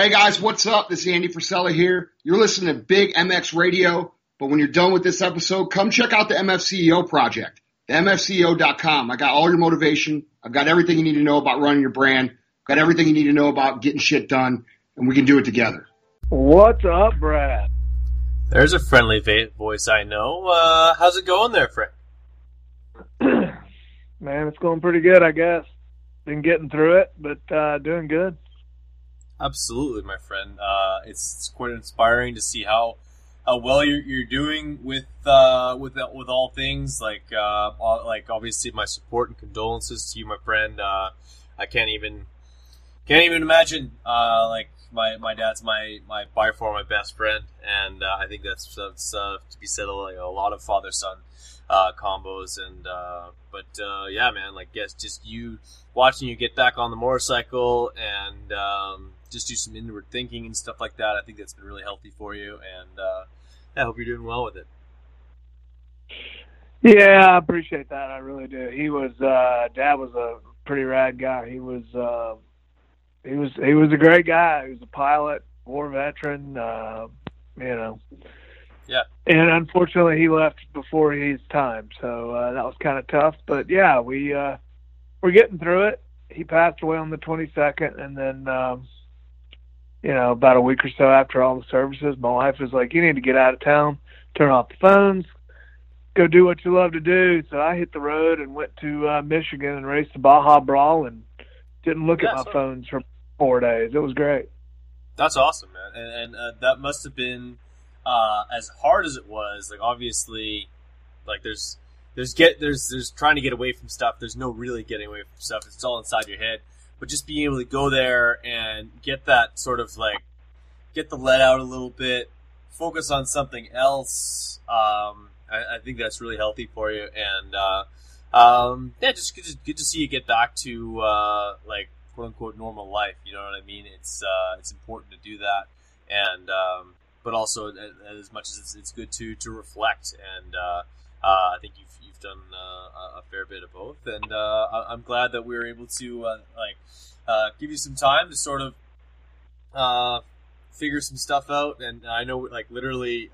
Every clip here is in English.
Hey guys, what's up? This is Andy Frisella here. You're listening to Big MX Radio, but when you're done with this episode, come check out the MFCEO project, the MFCEO.com. I got all your motivation. I've got everything you need to know about running your brand. I've got everything you need to know about getting shit done, and we can do it together. What's up, Brad? There's a friendly voice I know. Uh, how's it going there, Frank? Man, it's going pretty good, I guess. Been getting through it, but uh, doing good. Absolutely, my friend. Uh, it's, it's, quite inspiring to see how how well you're, you're doing with uh, with with all things. Like uh, all, like obviously, my support and condolences to you, my friend. Uh, I can't even can't even imagine. Uh, like my, my dad's my my by far my best friend, and uh, I think that's that's to be said like a lot of father son combos. And but yeah, man, like guess just you watching you get back on the motorcycle and um, just do some inward thinking and stuff like that. I think that's been really healthy for you, and uh, I hope you're doing well with it. Yeah, I appreciate that. I really do. He was uh dad was a pretty rad guy. He was uh he was he was a great guy. He was a pilot, war veteran, uh you know. Yeah. And unfortunately he left before his time. So uh that was kind of tough, but yeah, we uh we're getting through it. He passed away on the 22nd and then um you know, about a week or so after all the services, my wife was like, "You need to get out of town, turn off the phones, go do what you love to do." So I hit the road and went to uh, Michigan and raced the Baja Brawl and didn't look at my awesome. phones for four days. It was great. That's awesome, man, and, and uh, that must have been uh, as hard as it was. Like obviously, like there's there's get there's there's trying to get away from stuff. There's no really getting away from stuff. It's all inside your head but just being able to go there and get that sort of like get the let out a little bit, focus on something else. Um, I, I, think that's really healthy for you, and uh, um, yeah, just good, to, good to see you get back to uh, like quote unquote normal life. You know what I mean? It's uh, it's important to do that, and um, but also as much as it's, it's good to to reflect and. Uh, uh, I think you've you've done uh, a fair bit of both, and uh, I'm glad that we were able to uh, like uh, give you some time to sort of uh, figure some stuff out. And I know, like literally,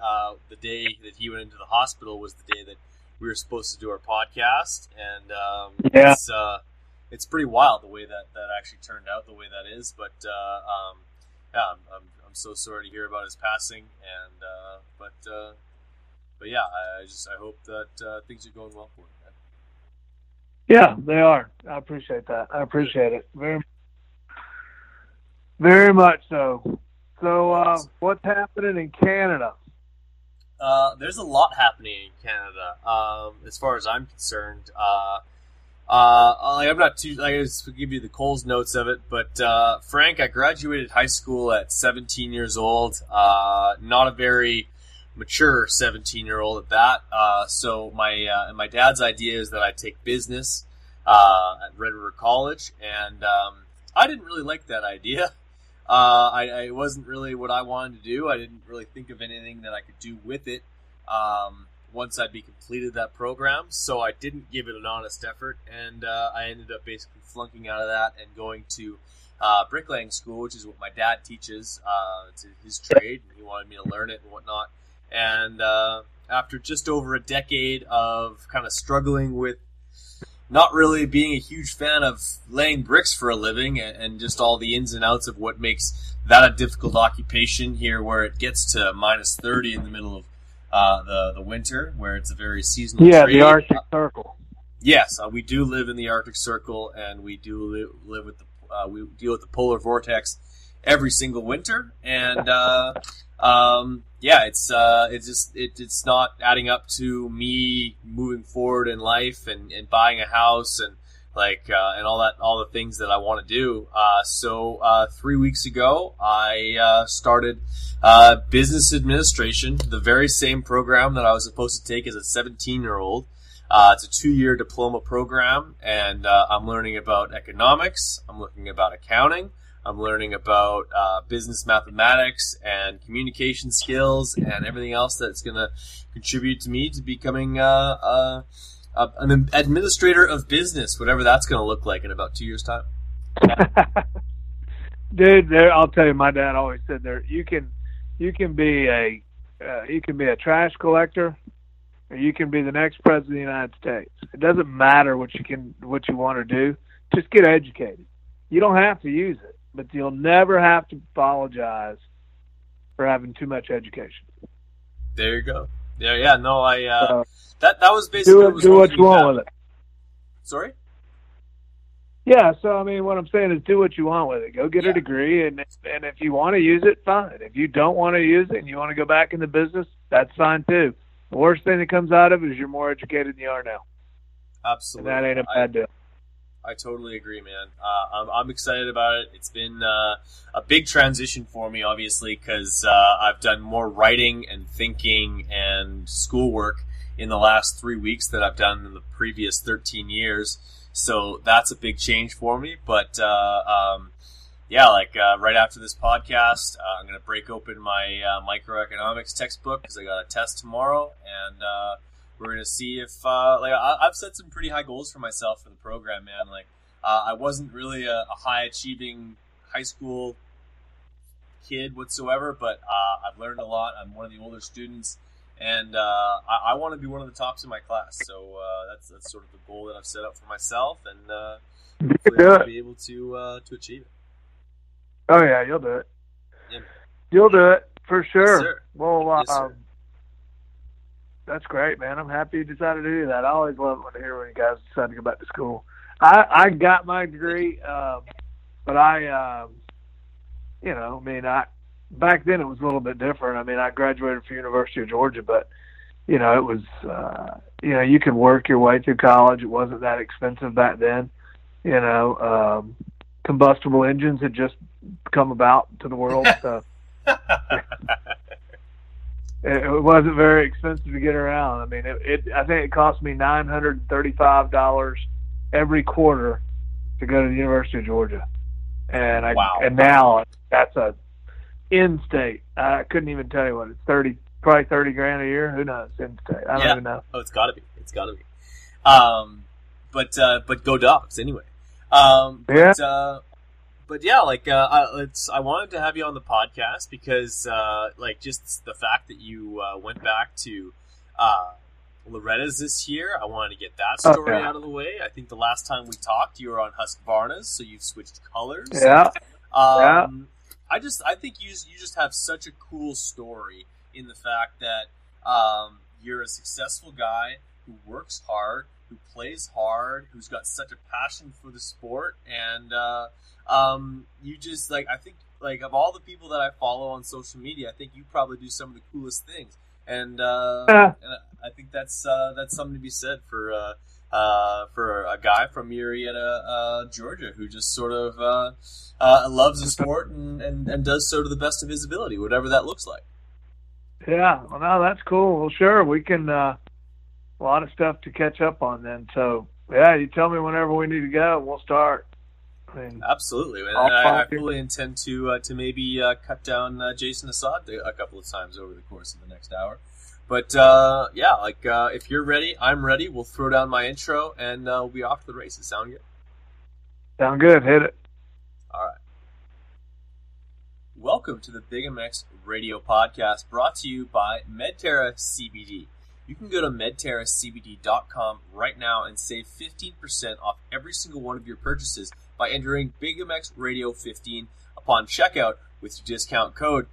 the day that he went into the hospital was the day that we were supposed to do our podcast, and um, yeah. it's it's pretty wild the way that that actually turned out the way that is. But um, yeah, I'm, I'm, I'm so sorry to hear about his passing, and but but yeah, I just I hope that uh, things are going well for you. Man. Yeah, they are. I appreciate that. I appreciate it very, very much so. So, uh, what's happening in Canada? Uh, there's a lot happening in Canada, um, as far as I'm concerned. Uh, uh, I'm not too. I just give you the Coles notes of it, but uh, Frank, I graduated high school at 17 years old. Uh, not a very mature 17 year old at that. Uh, so my uh, my dad's idea is that I take business uh, at Red River College, and um, I didn't really like that idea. Uh, I, I, wasn't really what I wanted to do. I didn't really think of anything that I could do with it um, once I'd be completed that program. So I didn't give it an honest effort, and uh, I ended up basically flunking out of that and going to uh, bricklaying school, which is what my dad teaches. Uh, his trade, and he wanted me to learn it and whatnot. And uh, after just over a decade of kind of struggling with not really being a huge fan of laying bricks for a living and, and, just all the ins and outs of what makes that a difficult occupation here, where it gets to minus 30 in the middle of uh, the, the winter, where it's a very seasonal Yeah, trade. the Arctic Circle. Yes, uh, we do live in the Arctic Circle, and we do li- live with the uh, we deal with the polar vortex every single winter, and uh, um, yeah, it's uh, it's just it, it's not adding up to me moving forward in life and, and buying a house and like uh, and all that all the things that I want to do. Uh, so uh, three weeks ago, I uh, started uh, business administration, the very same program that I was supposed to take as a 17 year old. Uh, it's a two year diploma program, and I'm learning about economics. I'm looking about accounting. I'm learning about uh, business mathematics and communication skills and everything else that's going to contribute to me to becoming uh, uh, an administrator of business, whatever that's going to look like in about two years' time. Dude, there, I'll tell you, my dad always said there you can you can be a uh, you can be a trash collector or you can be the next president of the United States. It doesn't matter what you can what you want to do. Just get educated. You don't have to use it, but you'll never have to apologize for having too much education. There you go. Yeah, yeah. No, I uh, So, that that was basically do it, was do what you want with it. Sorry. Yeah, so I mean, what I'm saying is, do what you want with it. Go get Yeah. a degree, and and if you want to use it, fine. If you don't want to use it and you want to go back in the business, that's fine too. The worst thing that comes out of it is you're more educated than you are now, and Absolutely. that ain't a I- bad deal. I totally agree, man. Uh, I'm, I'm excited about it. It's been uh, a big transition for me, obviously, because uh, I've done more writing and thinking and schoolwork in the last three weeks that I've done in the previous 13 years. So that's a big change for me. But uh, um, yeah, like uh, right after this podcast, uh, I'm going to break open my microeconomics textbook because I got a test tomorrow, and we're going to see if uh, like I, I've set some pretty high goals for myself for the program, man. Like uh, I wasn't really a, a high achieving high school kid whatsoever, but uh, I've learned a lot. I'm one of the older students, and uh, I, I want to be one of the tops in my class. So uh, that's that's sort of the goal that I've set up for myself, and uh, hopefully I'll be able to uh, to achieve it. Oh yeah, you'll do it. Yeah. You'll do it for sure. sir. Well, uh, Yes, that's great, man. I'm happy you decided to do that. I always love when hear when you guys decide to go back to school. I I got my degree, um, but I, um, you know, I mean, I back then it was a little bit different. I mean, I graduated from University of Georgia, but you know, it was, uh, you know, you could work your way through college. It wasn't that expensive back then. You know, um, combustible engines had just come about to the world, so it, wasn't very expensive to get around. I mean, it, it I think it cost me nine hundred and thirty-five dollars every quarter to go to the University of Georgia, and I Wow. and now that's a in-state. I couldn't even tell you what it's thirty, probably thirty grand a year. Who knows? In-state. I don't Yeah. even know. Oh, it's got to be. It's got to be. Um, but uh, but go dogs anyway. Um, but, uh, but yeah, like uh, I, it's I wanted to have you on the podcast because uh, like just the fact that you uh, went back to uh, Loretta's this year, I wanted to get that Oh, story yeah. out of the way. I think the last time we talked, you were on Husqvarna's, so you've switched colors. Yeah. Um, I just I think you you just have such a cool story in the fact that um, you're a successful guy who works hard, who plays hard, who's got such a passion for the sport, and uh, um, you just like I think like of all the people that I follow on social media, I think you probably do some of the coolest things, and uh, Yeah. and I- think that's uh, that's something to be said for. Uh, uh, for a guy from Marietta, uh, Georgia, who just sort of uh, uh, loves the sport and, and, and does so to the best of his ability, whatever that looks like. Yeah, well, no, that's cool. Well, sure, we can. Uh, a lot of stuff to catch up on then. So, yeah, you tell me whenever we need to go, we'll start. Absolutely, and I, I fully intend to uh, to maybe uh, cut down uh, Jason Assad a couple of times over the course of the next hour. But uh, yeah, like uh, if you're ready, I'm ready. We'll throw down my intro and uh, we'll be off to the races. Sound good? sound good. Hit it. All right. Welcome to the Big MX Radio Podcast, brought to you by Medterra CBD. You can go to medterracbd.com right now and save 15% off every single one of your purchases by entering Big MX Radio 15 upon checkout with your discount code.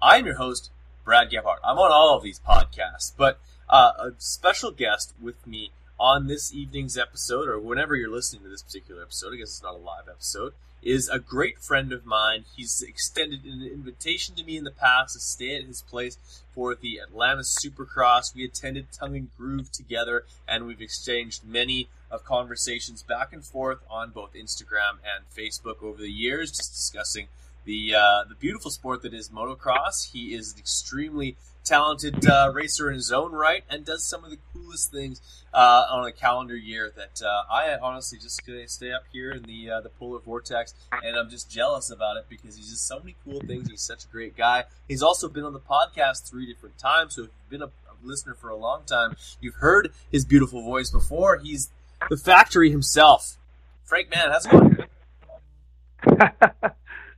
I'm your host, Brad Gephardt. I'm on all of these podcasts, but uh, a special guest with me on this evening's episode, or whenever you're listening to this particular episode, I guess it's not a live episode, is a great friend of mine. He's extended an invitation to me in the past to stay at his place for the Atlanta Supercross. We attended Tongue and Groove together, and we've exchanged many of conversations back and forth on both Instagram and Facebook over the years, just discussing the uh, the beautiful sport that is motocross. He is an extremely talented uh, racer in his own right, and does some of the coolest things uh, on a calendar year that uh, I honestly just stay up here in the uh, the polar vortex, and I'm just jealous about it because he's just so many cool things. He's such a great guy. He's also been on the podcast three different times, so if you've been a, a listener for a long time, you've heard his beautiful voice before. He's the factory himself. Frank, man, how's it going?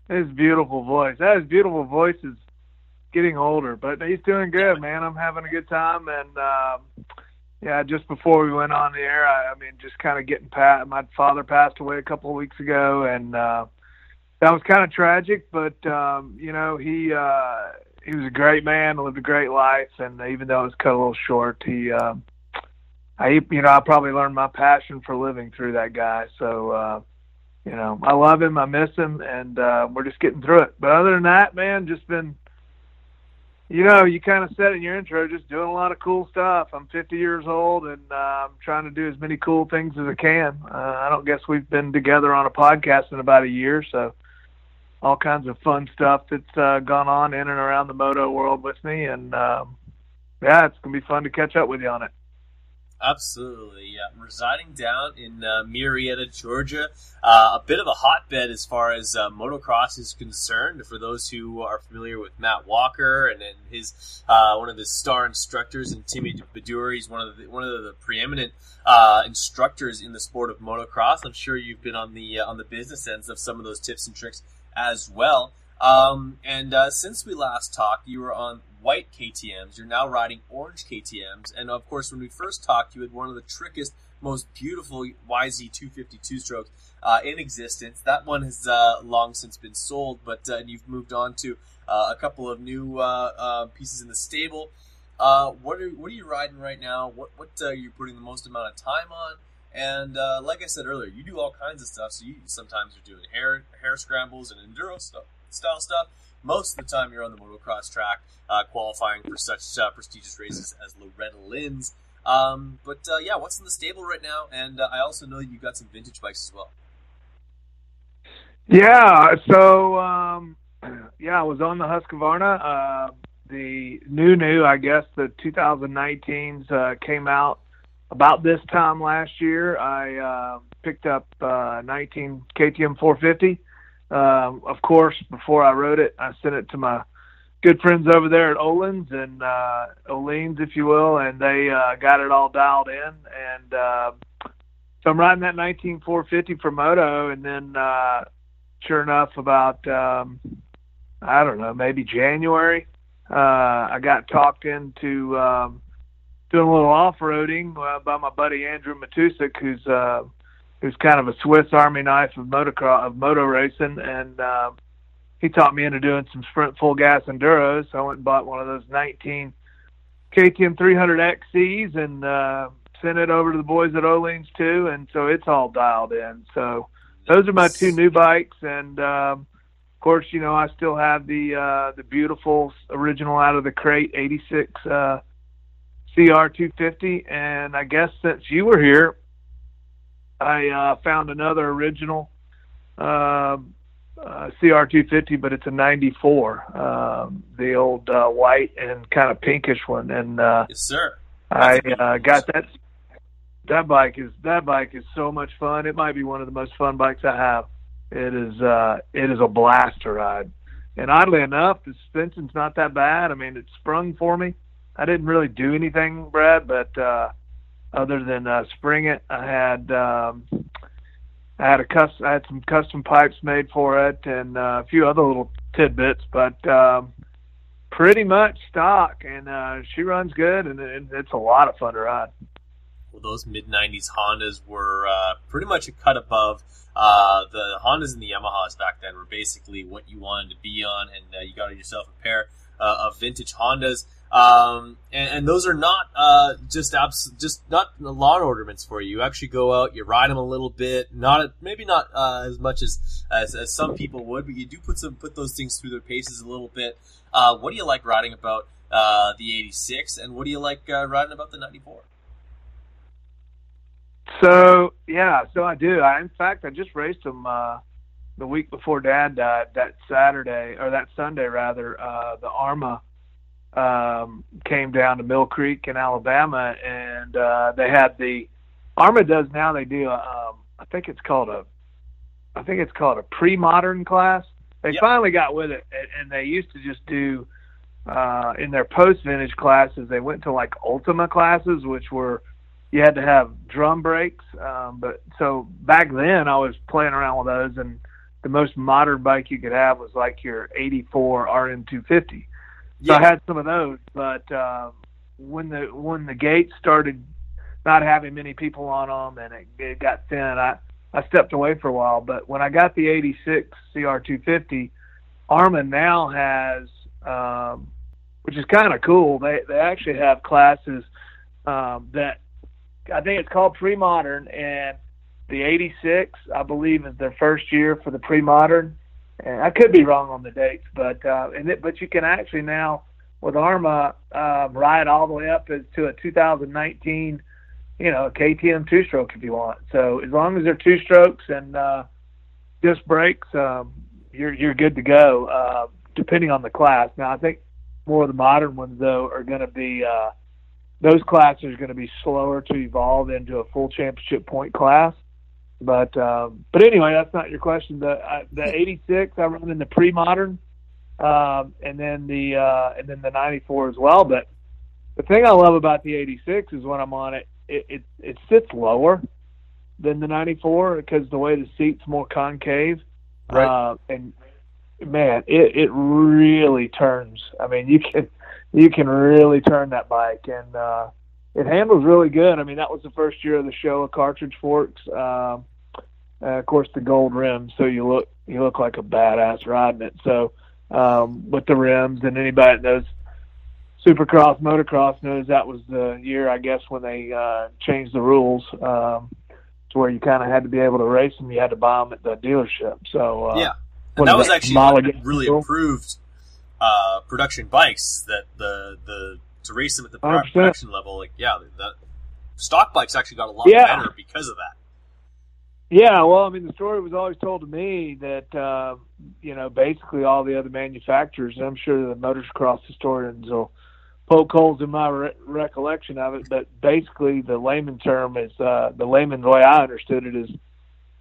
His beautiful voice. That his beautiful voice is getting older, but he's doing good, man. I'm having a good time, and um, yeah, just before we went on the air, I, I mean, just kind of getting pat. My father passed away a couple of weeks ago, and uh, that was kind of tragic. But um, you know, he uh, he was a great man, lived a great life, and even though it was cut a little short, he. Uh, I, you know, I probably learned my passion for living through that guy. So, uh, you know, I love him, I miss him, and uh, we're just getting through it. But other than that, man, just been you know, you kind of said in your intro, just doing a lot of cool stuff. I'm 50 years old and uh, I'm trying to do as many cool things as I can. Uh, I don't guess we've been together on a podcast in about a year, so all kinds of fun stuff that's uh, gone on in and around the moto world with me, and um, yeah, it's gonna be fun to catch up with you on it. Absolutely. Yeah. Residing down in uh, Marietta, Georgia, uh, a bit of a hotbed as far as uh, motocross is concerned. For those who are familiar with Matt Walker and, and his uh, one of his star instructors, and Timmy Baduri, he's one of the one of the preeminent uh, instructors in the sport of motocross. I'm sure you've been on the uh, on the business ends of some of those tips and tricks as well. Um, and since we last talked, you were on white KTM's. You're now riding orange KTM's. And of course, when we first talked, you had one of the trickiest, most beautiful YZ252 strokes uh, in existence. That one has uh, long since been sold, but uh, you've moved on to uh, a couple of new uh, uh, pieces in the stable. what are what are you riding right now? What what are you putting the most amount of time on? And like I said earlier, you do all kinds of stuff. So you sometimes you're doing hare hare scrambles and enduro stuff, style stuff most of the time you're on the motocross track, uh, qualifying for such uh, prestigious races as Loretta Lynn's. Um, but uh, yeah, what's in the stable right now? And uh, I also know you got some vintage bikes as well. Yeah, so um, yeah, I was on the Husqvarna. Uh, the new new, I guess, the 2019s uh, came out about this time last year. I picked up 19 KTM 450 um, of course, before I wrote it, I sent it to my good friends over there at Olin's and uh, Öhlins, if you will, and they uh, got it all dialed in. And uh, so I'm riding that 19450 for moto, and then uh, sure enough, about um, I don't know, maybe January, uh, I got talked into um, doing a little off-roading uh, by my buddy Andrew Matusik, who's uh, who's kind of a Swiss Army knife of motocross of moto racing, and uh, he taught me into doing some sprint full gas enduros. So I went and bought one of those 19 KTM 300 XCs and uh, sent it over to the boys at Öhlins too, and so it's all dialed in. So those are my two new bikes, and um, of course, you know I still have the uh, the beautiful original out of the crate 86 uh, CR 250, and I guess since you were here, I uh, found another original uh, uh, CR250, but it's a 94, um, the old uh, white and kind of pinkish one. And uh, yes, sir. I uh, got that. That bike is that bike is so much fun. It might be one of the most fun bikes I have. It is uh, it is a blast to ride. And oddly enough, the suspension's not that bad. I mean, it sprung for me. I didn't really do anything, Brad, but uh, other than uh, spring it. I had um, I had a custom, I had some custom pipes made for it and uh, a few other little tidbits, but um, pretty much stock. And uh, she runs good, and it, it's a lot of fun to ride. Well, those mid '90s Hondas were uh, pretty much a cut above. Uh, the Hondas and the Yamahas back then were basically what you wanted to be on, and uh, you got yourself a pair uh, of vintage Hondas. Um, and, and, those are not uh, just abs- just not lawn ornaments for you. You actually go out, you ride them a little bit, not maybe not uh, as much as, as, as some people would, but you do put some put those things through their paces a little bit. Uh, what do you like riding about uh, the '86, and what do you like uh, riding about the '94? So yeah, so I do. I in fact I just raced them uh, the week before Dad died. That Saturday or that Sunday rather, the AHRMA um, came down to Mill Creek in Alabama, and uh, they had the AHRMA does now. They do. Um, I think it's called a. I think it's called a pre-modern class. They yep. finally got with it, and, and they used to just do uh, in their post-vintage classes. They went to like Ultima classes, which were you had to have drum brakes. Um, but so back then, I was playing around with those, and the most modern bike you could have was like your 84 RM250. So I had some of those, but um, when the when the gates started not having many people on them and it, it got thin, I I stepped away for a while. But when I got the 86 CR250, AHRMA now has, um, which is kind of cool. They they actually have classes um, that I think it's called pre-modern, and the 86 I believe is their first year for the pre-modern. And I could be wrong on the dates, but uh, and it, but you can actually now with AHRMA um, ride all the way up to a 2019, you know, KTM two stroke if you want. So as long as they're two strokes and uh, disc brakes, um, you're you're good to go. Uh, depending on the class. Now I think more of the modern ones though are going to be uh, those classes are going to be slower to evolve into a full championship point class. But um, but anyway, that's not your question. The uh, the 86 I run in the pre-modern, um, and then the uh, and then the 94 as well. But the thing I love about the 86 is when I'm on it, it it, it sits lower than the 94 because the way the seat's more concave. Right. Uh, and man, it it really turns. I mean, you can you can really turn that bike, and uh, it handles really good. I mean, that was the first year of the Showa cartridge forks. Um, uh, of course, the gold rims, so you look you look like a badass riding it. So um, with the rims, and anybody that knows Supercross, motocross knows that was the year, I guess, when they uh, changed the rules um, to where you kind of had to be able to race them. You had to buy them at the dealership. So uh, yeah, and that was actually really improved uh, production bikes. That the the to race them at the production level, like yeah, that stock bikes actually got a lot Yeah. better because of that. Yeah, well, I mean, the story was always told to me that uh, you know basically all the other manufacturers. And I'm sure the motocross historians will poke holes in my re- recollection of it, but basically the layman term is uh, the layman way I understood it is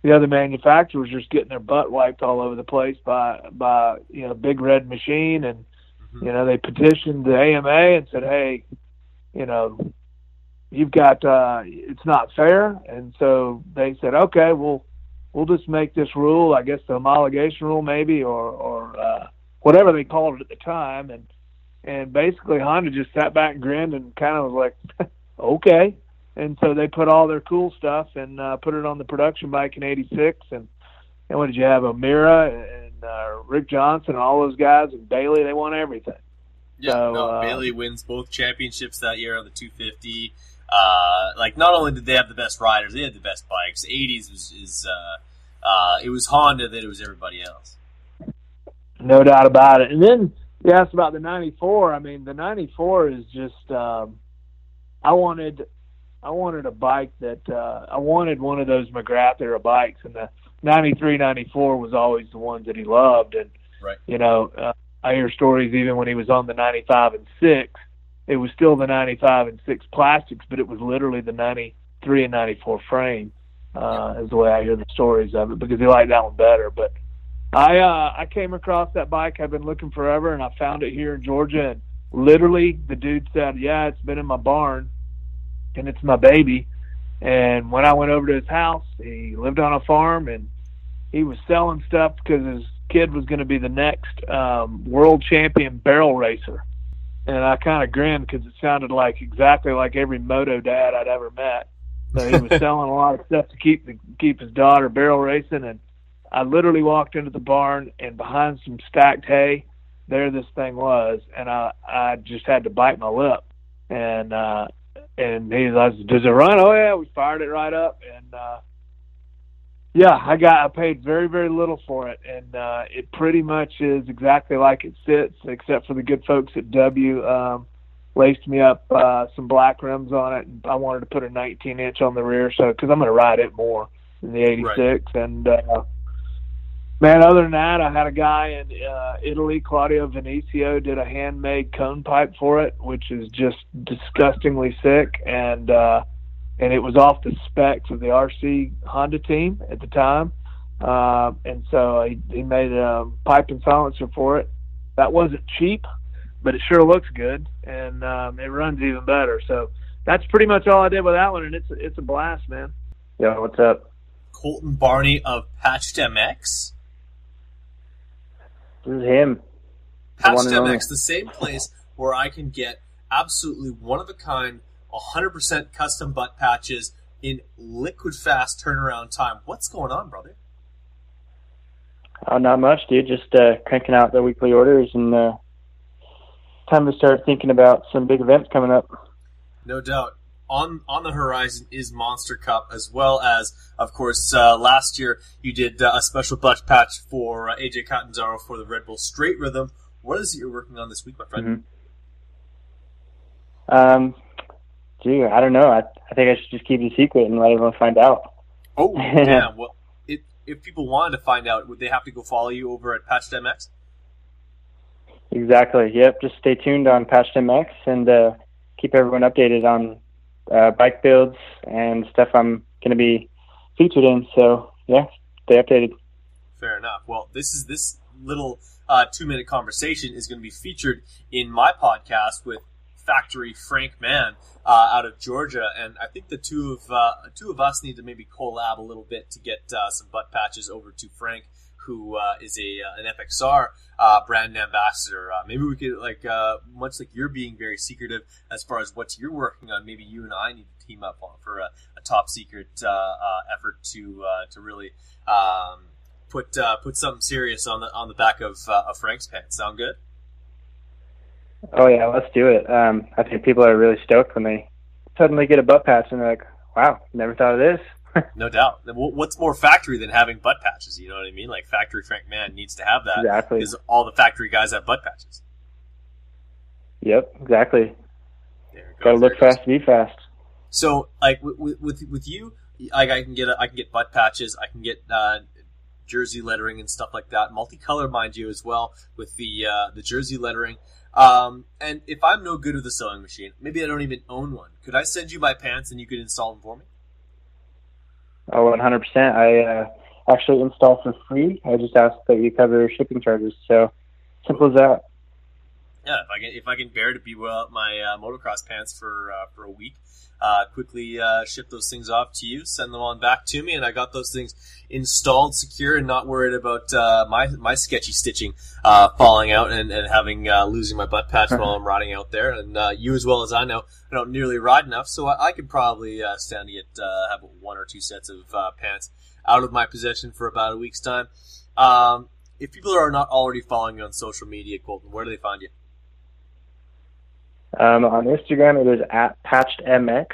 the other manufacturers just getting their butt wiped all over the place by by you know big red machine and You know they petitioned the AMA and said hey you know you've got uh it's not fair and so they said okay well we'll just make this rule I guess the homologation rule maybe or or uh whatever they called it at the time and and basically Honda just sat back and grinned and kind of was like okay and so they put all their cool stuff and uh, put it on the production bike in '86. And and what did you have? O'Mara and uh, Rick Johnson and all those guys and Bailey. They won everything. Yeah, So, no, uh, Bailey wins both championships that year on the 250. Uh, like, not only did they have the best riders, they had the best bikes. 80s was is uh, uh, it was Honda that it was everybody else. No doubt about it. And then you asked about the '94. I mean, the '94 is just. Um, I wanted, I wanted a bike that uh, I wanted one of those McGrath era bikes, and the '93, '94 was always the ones that he loved. And Right. you know, uh, I hear stories even when he was on the '95 and six. It was still the '95 and six plastics, but it was literally the '93 and '94 frame. Uh, is the way I hear the stories of it because he liked that one better. But I uh, I came across that bike. I've been looking forever, and I found it here in Georgia. And literally, the dude said, "Yeah, it's been in my barn, and it's my baby." And when I went over to his house, he lived on a farm, and he was selling stuff because his kid was going to be the next um, world champion barrel racer. And I kind of grinned because it sounded like exactly like every moto dad I'd ever met. So he was selling a lot of stuff to keep the, keep his daughter barrel racing, and I literally walked into the barn and behind some stacked hay, there this thing was, and I I just had to bite my lip, and uh, and he was, does it run? Oh yeah, we fired it right up, and uh, yeah, I got I paid very very little for it, and uh, it pretty much is exactly like it sits, except for the good folks at W. Um, laced me up uh, some black rims on it, and I wanted to put a 19 inch on the rear, so because I'm going to ride it more than the 86, and uh, man, other than that, I had a guy in uh, Italy, Claudio Vinicio, did a handmade cone pipe for it, which is just disgustingly sick, and uh, and it was off the specs of the RC Honda team at the time, uh, and so he, he made a pipe and silencer for it. That wasn't cheap, but it sure looks good, and um, it runs even better. So that's pretty much all I did with that one, and it's it's a blast, man. Yeah, what's up? Colton Barney of Patched MX. This is him. Patch the same place where I can get absolutely one of a kind, 100% custom butt patches in liquid fast turnaround time. What's going on, brother? Oh, not much, dude. Just uh, cranking out the weekly orders and uh, time to start thinking about some big events coming up. No doubt. On on the horizon is Monster Cup, as well as, of course, uh, last year you did uh, a special butt patch for uh, AJ Catanzaro for the Red Bull Straight Rhythm. What is it you're working on this week, my friend? Mm-hmm. Um, gee, I don't know. I, I think I should just keep it a secret and let everyone find out. Oh, yeah. Well, it, if people wanted to find out, would they have to go follow you over at Patched MX? Exactly. Yep. Just stay tuned on Patched MX and uh, keep everyone updated on uh, bike builds and stuff I'm going to be featured in. So yeah, stay updated. Fair enough. Well, this is this little uh, two minute conversation is going to be featured in my podcast with Factory Frank Mann uh, out of Georgia, and I think the two of uh, two of us need to maybe collab a little bit to get uh, some butt patches over to Frank, who uh, is a uh, an FXR brand ambassador. maybe we could like much like you're being very secretive as far as what you're working on. Maybe you and I need to team up on for a, a top secret effort to to really. Um, put uh, put something serious on the on the back of, uh, of Frank's pants. Sound good? Oh yeah, let's do it. Um, I think people are really stoked when they suddenly get a butt patch and they're like, "Wow, never thought of this." no doubt. What's more factory than having butt patches? You know what I mean? Like factory Frank Man needs to have that exactly because all the factory guys have butt patches. Yep, exactly. Got to look fast to be fast. So, like with with with you, like I can get a, I can get butt patches. I can get uh, jersey lettering and stuff like that. Multicolor, mind you, as well with the uh, the jersey lettering. Um, and if I'm no good with a sewing machine, maybe I don't even own one. Could I send you my pants and you could install them for me? Oh, 100%. I uh, actually install for free. I just ask that you cover shipping charges. So simple as that. Yeah, if I can if I can bear to be without my uh, motocross pants for uh, for a week, uh, quickly uh, ship those things off to you, send them on back to me, and I got those things installed, secure, and not worried about uh, my my sketchy stitching uh, falling out and, and having uh, losing my butt patch while I'm riding out there. And uh, you, as well as I know, I don't nearly ride enough, so I, I could probably stand to get have one or two sets of pants out of my possession for about a week's time. Um, if people are not already following you on social media, Colton, where do they find you? Um, on Instagram, it is at PatchedMX,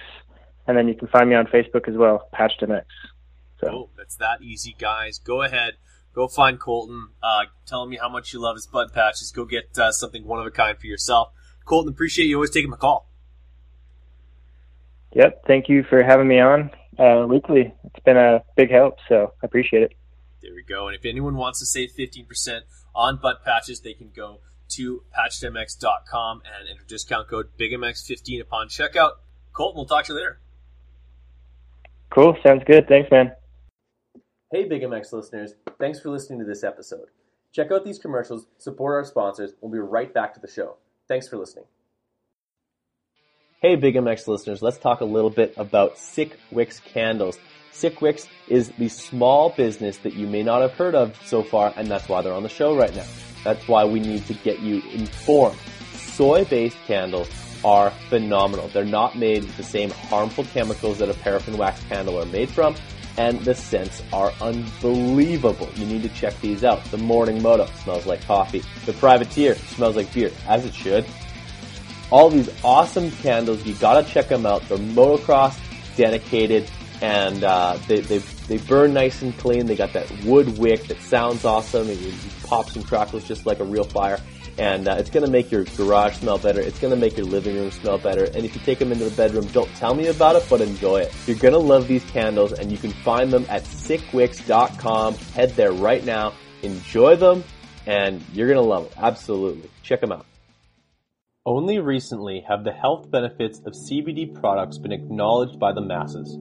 and then you can find me on Facebook as well, PatchedMX. So oh, that's that easy, guys. Go ahead, go find Colton. Uh, tell me how much you love his butt patches. Go get uh, something one of a kind for yourself. Colton, appreciate you always taking my call. Yep, thank you for having me on uh, weekly. It's been a big help, so I appreciate it. There we go. And if anyone wants to save 15% on butt patches, they can go to patchedmx.com and enter discount code BigMX15 upon checkout. Colton, we'll talk to you later. Cool. Sounds good. Thanks, man. Hey, Big MX listeners. Thanks for listening to this episode. Check out these commercials, support our sponsors. We'll be right back to the show. Thanks for listening. Hey, Big MX listeners. Let's talk a little bit about Sick Wicks candles. Sick Wicks is the small business that you may not have heard of so far, and that's why they're on the show right now. That's why we need to get you informed. Soy-based candles are phenomenal. They're not made with the same harmful chemicals that a paraffin wax candle are made from, and the scents are unbelievable. You need to check these out. The Morning Moto smells like coffee. The Privateer smells like beer, as it should. All these awesome candles, you gotta check them out. They're motocross dedicated, and uh, they, they they burn nice and clean. They got that wood wick that sounds awesome. It, it pops and crackles just like a real fire. And uh, it's going to make your garage smell better. It's going to make your living room smell better. And if you take them into the bedroom, don't tell me about it, but enjoy it. You're going to love these candles, and you can find them at sickwicks.com. Head there right now. Enjoy them, and you're going to love them. Absolutely. Check them out. Only recently have the health benefits of CBD products been acknowledged by the masses.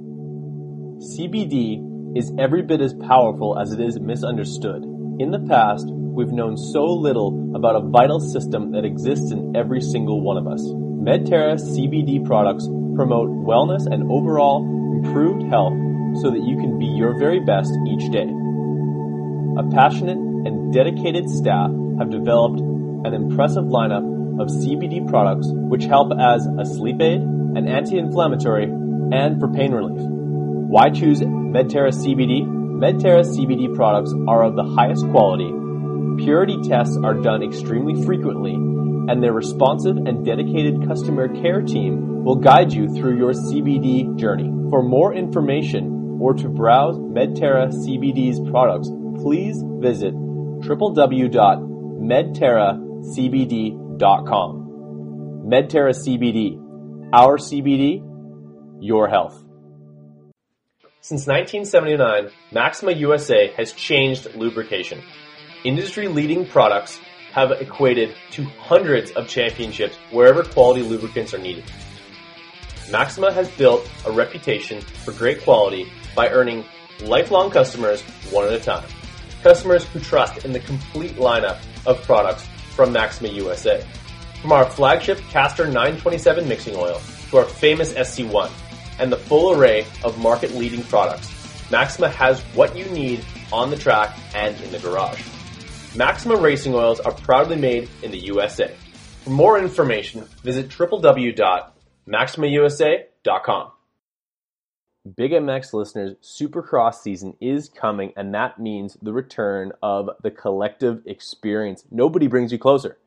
CBD is every bit as powerful as it is misunderstood. In the past, we've known so little about a vital system that exists in every single one of us. Medterra CBD products promote wellness and overall improved health so that you can be your very best each day. A passionate and dedicated staff have developed an impressive lineup of CBD products which help as a sleep aid, an anti-inflammatory, and for pain relief. Why choose Medterra CBD? Medterra CBD products are of the highest quality. Purity tests are done extremely frequently, and their responsive and dedicated customer care team will guide you through your CBD journey. For more information or to browse Medterra CBD's products, please visit www.medterracbd.com. Medterra CBD, our CBD, your health. Since 1979, Maxima USA has changed lubrication. Industry leading products have equated to hundreds of championships wherever quality lubricants are needed. Maxima has built a reputation for great quality by earning lifelong customers one at a time. Customers who trust in the complete lineup of products from Maxima USA. From our flagship Castor 927 mixing oil to our famous SC1 and the full array of market leading products, Maxima has what you need on the track and in the garage. Maxima racing oils are proudly made in the USA. For more information, visit www.maximausa.com. Big MX listeners, Supercross season is coming, and that means the return of the collective experience. Nobody brings you closer.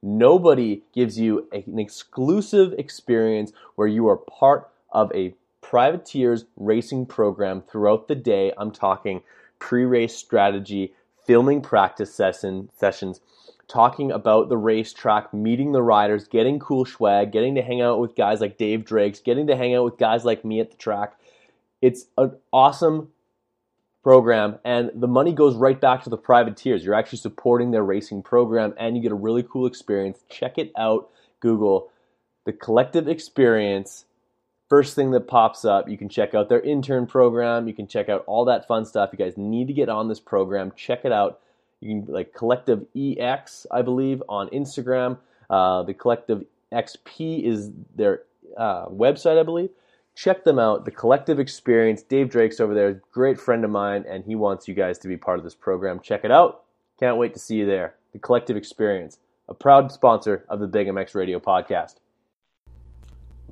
Nobody gives you an exclusive experience where you are part of a privateers racing program throughout the day. I'm talking pre race strategy, filming practice session, sessions, talking about the racetrack, meeting the riders, getting cool swag, getting to hang out with guys like Dave Drakes, getting to hang out with guys like me at the track. It's an awesome program, and the money goes right back to the privateers. You're actually supporting their racing program, and you get a really cool experience. Check it out. Google the collective experience. First thing that pops up, you can check out their intern program. You can check out all that fun stuff. You guys need to get on this program. Check it out. You can like Collective EX, I believe, on Instagram. Uh, the Collective XP is their uh, website, I believe. Check them out. The Collective Experience. Dave Drake's over there, great friend of mine, and he wants you guys to be part of this program. Check it out. Can't wait to see you there. The Collective Experience, a proud sponsor of the Big MX Radio podcast.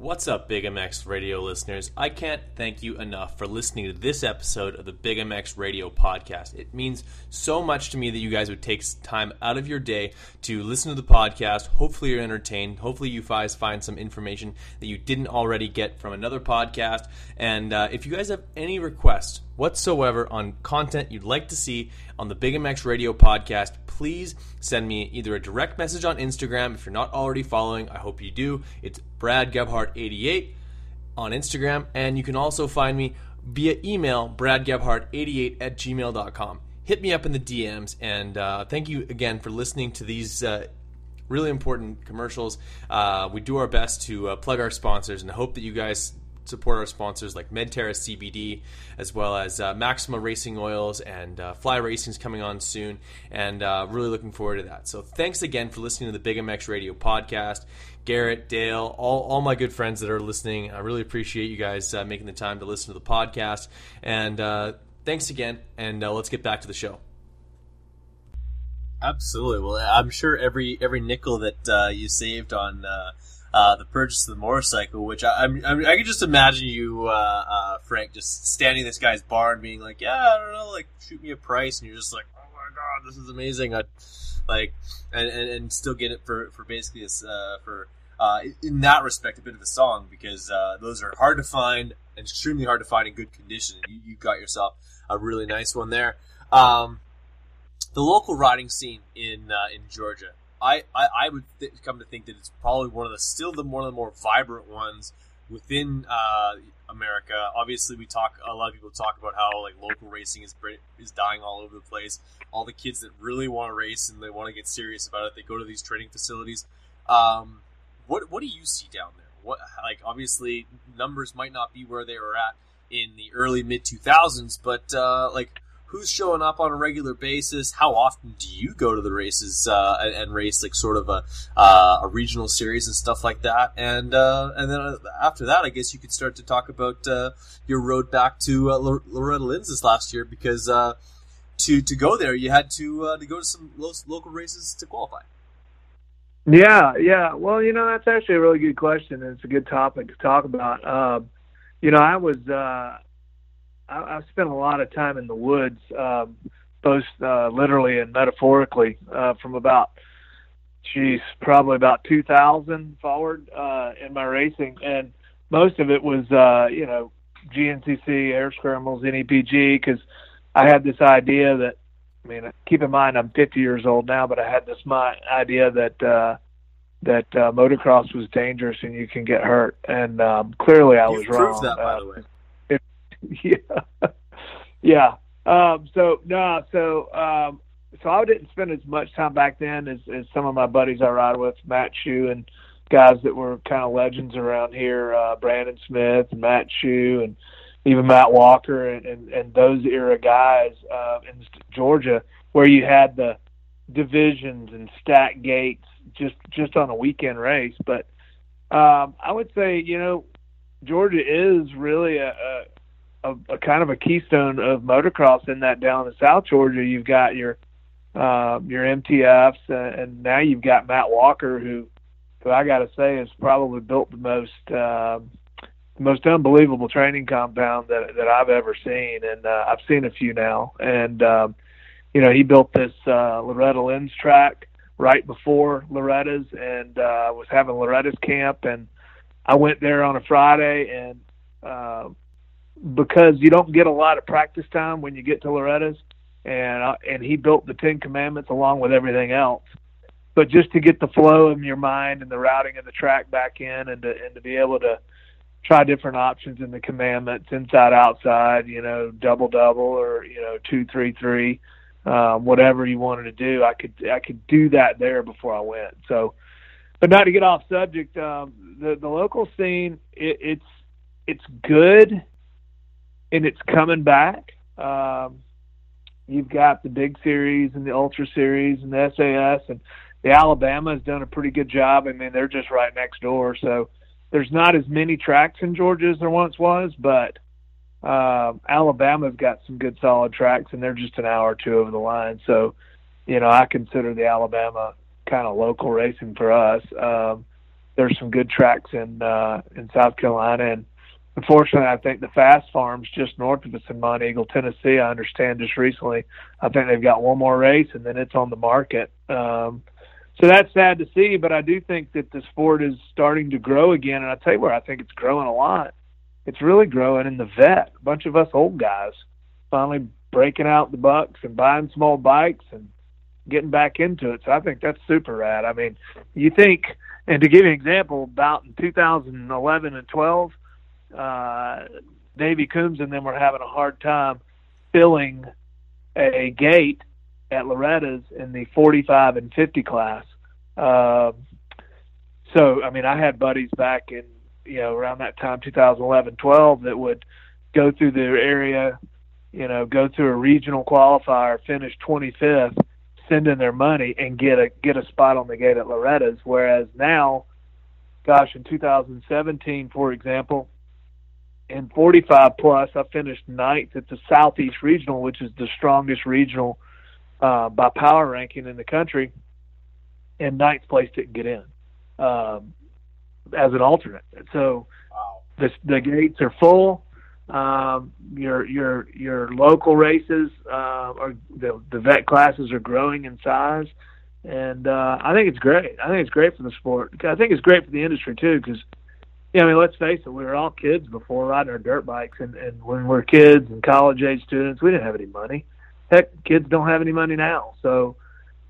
What's up, Big MX radio listeners? I can't thank you enough for listening to this episode of the Big MX radio podcast. It means so much to me that you guys would take time out of your day to listen to the podcast. Hopefully, you're entertained. Hopefully, you guys find some information that you didn't already get from another podcast. And uh, if you guys have any requests whatsoever on content you'd like to see on the Big MX radio podcast, please send me either a direct message on Instagram if you're not already following. I hope you do. It's Brad Gebhart88 on Instagram, and you can also find me via email, bradgebhart88 at gmail.com. Hit me up in the DMs, and uh, thank you again for listening to these uh, really important commercials. Uh, we do our best to uh, plug our sponsors, and hope that you guys support our sponsors like Medterra CBD, as well as uh, Maxima Racing Oils and uh, Fly Racing is coming on soon, and uh, really looking forward to that. So thanks again for listening to the Big MX Radio podcast. Garrett, Dale, all, all my good friends that are listening, I really appreciate you guys uh, making the time to listen to the podcast. And uh, thanks again, and uh, let's get back to the show. Absolutely. Well, I'm sure every every nickel that you saved on uh, the purchase of the motorcycle, which I, I, I, can just imagine you, uh, uh, Frank, just standing in this guy's barn, being like, "Yeah, I don't know, like shoot me a price," and you're just like, "Oh my god, this is amazing!" I, like, and, and, and still get it for for basically this uh, for uh, in that respect a bit of a song because those are hard to find and extremely hard to find in good condition. You, you got yourself a really nice one there. Um, the local riding scene in in Georgia I, I, I would th- come to think that it's probably one of the still the one of the more vibrant ones within uh, America. Obviously, we talk a lot of people talk about how like local racing is is dying all over the place. All the kids that really want to race and they want to get serious about it, they go to these training facilities. Um, what what do you see down there? What like obviously numbers might not be where they were at in the early mid two thousands, but uh, like who's showing up on a regular basis? How often do you go to the races uh, and, and, race like sort of a, uh, a regional series and stuff like that? And uh, and then uh, after that, I guess you could start to talk about uh, your road back to uh, Loretta Lynn's this last year because to to go there, you had to to go to some lo- local races to qualify. Yeah, yeah. Well, you know, that's actually a really good question, and it's a good topic to talk about. Um, you know, I was I, I spent a lot of time in the woods, um, both uh, literally and metaphorically, uh, from about, geez, probably about 2000 forward uh, in my racing, and most of it was, uh, you know, GNCC, hare scrambles, NEPG, because I had this idea that, I mean, keep in mind I'm 50 years old now, but I had this my idea that uh, that uh, motocross was dangerous and you can get hurt, and um, clearly I You've was wrong. that, by Uh, the way. yeah, yeah. Um, so no, so um, so I didn't spend as much time back then as, as some of my buddies I ride with, Matt Shue and guys that were kind of legends around here, uh, Brandon Smith and Matt Shue and even Matt Walker and, and, and those era guys uh, in Georgia, where you had the divisions and stack gates just just on a weekend race. But um, I would say, you know, Georgia is really a, a a, kind of a keystone of motocross in that down in South Georgia you've got your um, your MTFs uh, and now you've got Matt Walker who who I got to say has probably built the most the most unbelievable training compound that that I've ever seen and uh, I've seen a few now. And um, you know he built this uh, Loretta Lynn's track right before Loretta's and uh, was having Loretta's camp and I went there on a Friday and uh, because you don't get a lot of practice time when you get to Loretta's, and uh, and he built the Ten Commandments along with everything else. But just to get the flow in your mind and the routing of the track back in, and to and to be able to try different options in the commandments, inside, outside, you know, double double or you know two three three, um, whatever you wanted to do, I could I could do that there before I went. So, but not to get off subject, um, the the local scene it, it's it's good and it's coming back. Um, you've got the big series and the ultra series and the SAS and the Alabama has done a pretty good job. I mean, they're just right next door, so there's not as many tracks in Georgia as there once was, but um, Alabama's got some good solid tracks, and they're just an hour or two over the line. So, you know, I consider the Alabama kind of local racing for us. Um, there's some good tracks in uh, in South Carolina, and unfortunately, I think the Fast Farms just north of us in Monteagle, Tennessee. I understand just recently, I think they've got one more race, and then it's on the market. Um, so that's sad to see, but I do think that the sport is starting to grow again. And I tell you where I think it's growing a lot. It's really growing in the vet. A bunch of us old guys finally breaking out the bucks and buying small bikes and getting back into it. So I think that's super rad. I mean, you think, and to give you an example, about in 2011 and 12, uh, Davey Coombs and them were having a hard time filling a gate at Loretta's in the 45 and 50 class. Um, so, I mean, I had buddies back in, you know, around that time, 2011, 12, that would go through the area, you know, go through a regional qualifier, finish 25th, send in their money and get a get a spot on the gate at Loretta's. Whereas now, gosh, in 2017, for example, in 45 plus, I finished ninth at the Southeast Regional, which is the strongest regional uh, by power ranking in the country, and ninth place didn't get in um, as an alternate. So Wow. the the gates are full. Um, your your your local races uh, are the the vet classes are growing in size, and uh, I think it's great. I think it's great for the sport. I think it's great for the industry too, because yeah, I mean, let's face it, we were all kids before riding our dirt bikes, and, and when we're kids and college age students, we didn't have any money. Heck, kids don't have any money now, so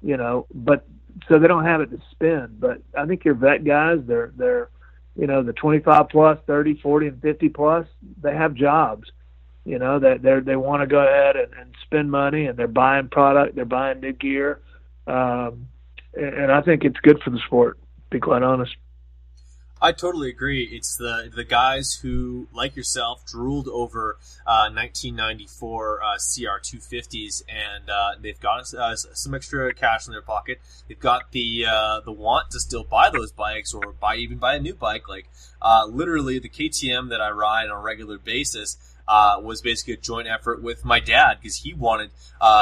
you know, but so they don't have it to spend. But I think your vet guys, they're they're you know the 25 plus, 30, 40, and 50 plus, they have jobs. You know that they they want to go ahead and, and spend money, and they're buying product, they're buying new gear, um, and, and I think it's good for the sport. To be quite honest. I totally agree. It's the the guys who, like yourself, drooled over uh, 1994 uh, CR 250s, and uh, they've got uh, some extra cash in their pocket. They've got the uh, the want to still buy those bikes, or buy even buy a new bike. Like uh, literally, the KTM that I ride on a regular basis. was basically a joint effort with my dad because he wanted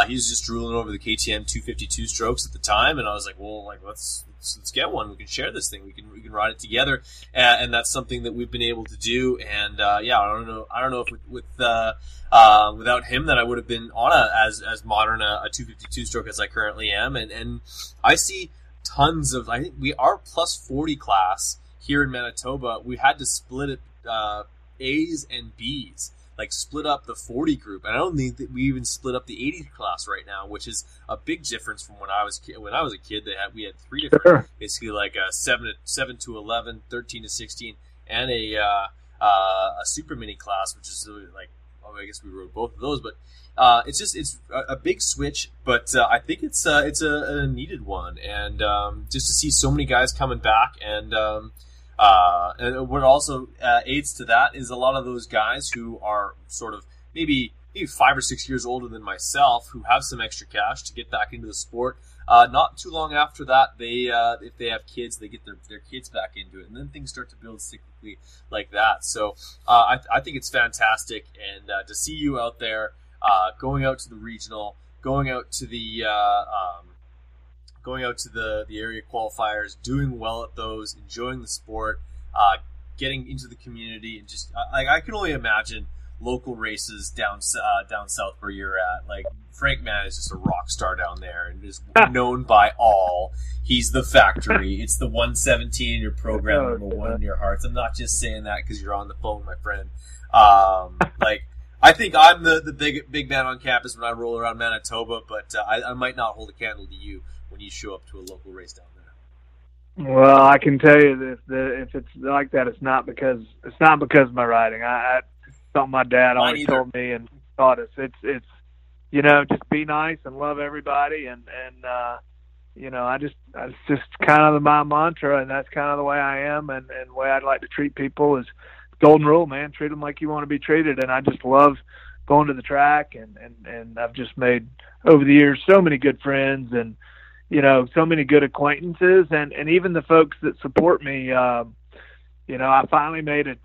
he was just drooling over the KTM 252 strokes at the time, and I was like, well, like let's let's, let's get one. We can share this thing. We can we can ride it together, and, and that's something that we've been able to do. And uh, yeah, I don't know I don't know if with, with uh, uh, without him that I would have been on a as as modern a, a 252 stroke as I currently am, and and I see tons of I think we are plus 40 class here in Manitoba. We had to split it uh, A's and B's like split up the 40 group. And I don't think that we even split up the 80 class right now, which is a big difference from when I was when I was a kid. They had we had three different, sure. basically like a seven to seven to 11, 13 to 16, and a uh, uh, a super mini class, which is like oh, I guess we rode both of those, but. Uh, it's just it's a, a big switch, but uh, I think it's uh, it's a, a, needed one, and um, just to see so many guys coming back, and um, uh, what also uh, aids to that is a lot of those guys who are sort of maybe maybe five or six years older than myself who have some extra cash to get back into the sport. Uh, not too long after that, they uh, if they have kids, they get their, their kids back into it, and then things start to build cyclically like that. So uh, I, I think it's fantastic, and uh, to see you out there uh, going out to the regional, going out to the uh, um, going out to the, the area qualifiers, doing well at those, enjoying the sport, uh, getting into the community, and just like I can only imagine local races down uh, down south where you're at. Like Frank Mann is just a rock star down there and is known by all. He's the factory. It's the 117 in your program, oh, number one in your hearts. I'm not just saying that because you're on the phone, my friend. Um, like. I think I'm the, the big big man on campus when I roll around Manitoba, but uh, I, I might not hold a candle to you when you show up to a local race down there? Well, I can tell you that, that if it's like that, it's not because it's not because of my riding. I, I something my dad Mine always either. told me and taught us. It's it's you know just be nice and love everybody and and uh, you know I just it's just kind of my mantra and that's kind of the way I am and and the way I'd like to treat people is golden rule, man. Treat them like you want to be treated, and I just love going to the track and and and I've just made over the years so many good friends and you know, so many good acquaintances and, and even the folks that support me, um, you know, I finally made it.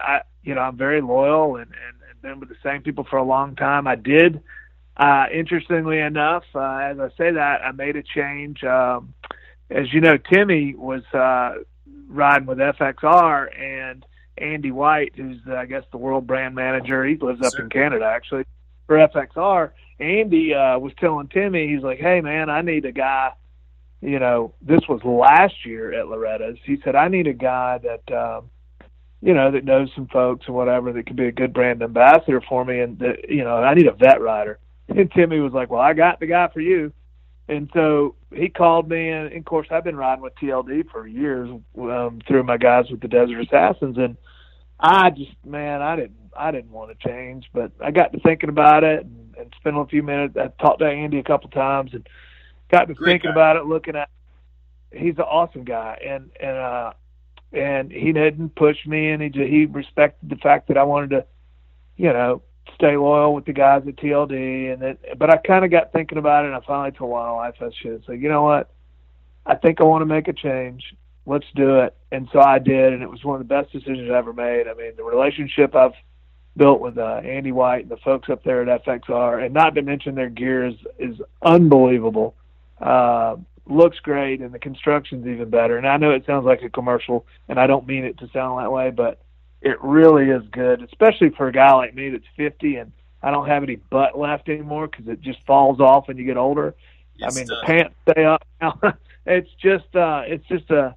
I, you know, I'm very loyal and, and, and been with the same people for a long time. I did, uh, interestingly enough, uh, as I say that, I made a change. Um, as you know, Timmy was, uh, riding with FXR and Andy White, who's, uh, I guess, the world brand manager. He lives up in Canada, actually, for FXR Andy uh, was telling Timmy, he's like, "Hey man, I need a guy. You know, this was last year at Loretta's. He said I need a guy that, um, you know, that knows some folks and whatever that could be a good brand ambassador for me, and that you know, I need a vet rider." And Timmy was like, "Well, I got the guy for you." And so he called me, and, and of course, I've been riding with TLD for years um, through my guys with the Desert Assassins, and I just, man, I didn't, I didn't want to change, but I got to thinking about it. And, and spent a few minutes. I talked to Andy a couple times and got to Great thinking guy. about it, looking at. He's an awesome guy, and and uh, and he didn't push me, and he just, he respected the fact that I wanted to, you know, stay loyal with the guys at TLD, and then but I kind of got thinking about it, and I finally told Wildlife I should. So you know what, I think I want to make a change. Let's do it, and so I did, and it was one of the best decisions I ever made. I mean, the relationship I've built with uh, Andy White and the folks up there at FXR, and not to mention their gear is is unbelievable. Uh, looks great, and the construction's even better. And I know it sounds like a commercial, and I don't mean it to sound that way, but it really is good, especially for a guy like me that's 50 and I don't have any butt left anymore because it just falls off when you get older. Yes, I mean, the pants stay up now. it's just, uh, it's just a,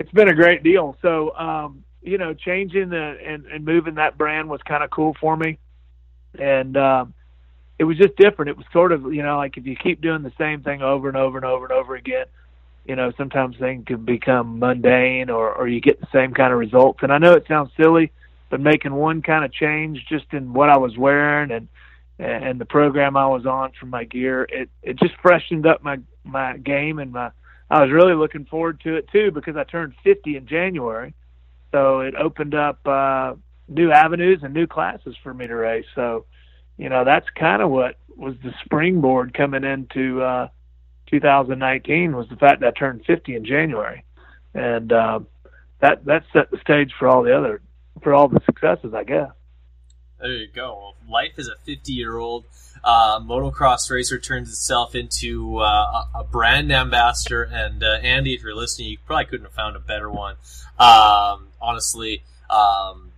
it's been a great deal. So, um, you know, changing the, and, and moving that brand was kind of cool for me. And, um, it was just different. It was sort of, you know, like if you keep doing the same thing over and over and over and over again, you know, sometimes things can become mundane or, or you get the same kind of results. And I know it sounds silly, but making one kind of change just in what I was wearing and, and the program I was on for my gear, it, it just freshened up my, my game and my, I was really looking forward to it too because I turned 50 in January so it opened up uh, new avenues and new classes for me to race. So, you know, that's kind of what was the springboard coming into uh, 2019 was the fact that I turned 50 in January, and uh, that that set the stage for all the other for all the successes, I guess. There you go. life as a 50 year old uh, motocross racer turns itself into uh, a brand ambassador. And uh, Andy, if you're listening, you probably couldn't have found a better one. Um, honestly, um,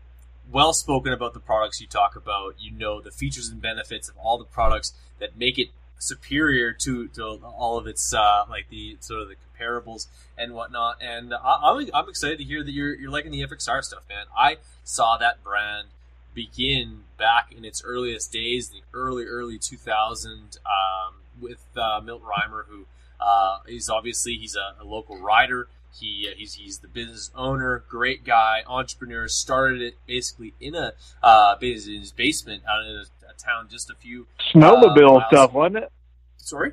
well spoken about the products you talk about. You know the features and benefits of all the products that make it superior to, to all of its uh, like the sort of the comparables and whatnot. And I, am I'm excited to hear that you're you're liking the FXR stuff, man. I saw that brand begin back in its earliest days, the early early 2000 um, with uh, Milt Reimer, who uh, is obviously he's a, a local rider. He uh, he's he's the business owner, great guy, entrepreneur. Started it basically in a uh, in his basement out in a, a town just a few snowmobile uh, stuff, wasn't it? Sorry,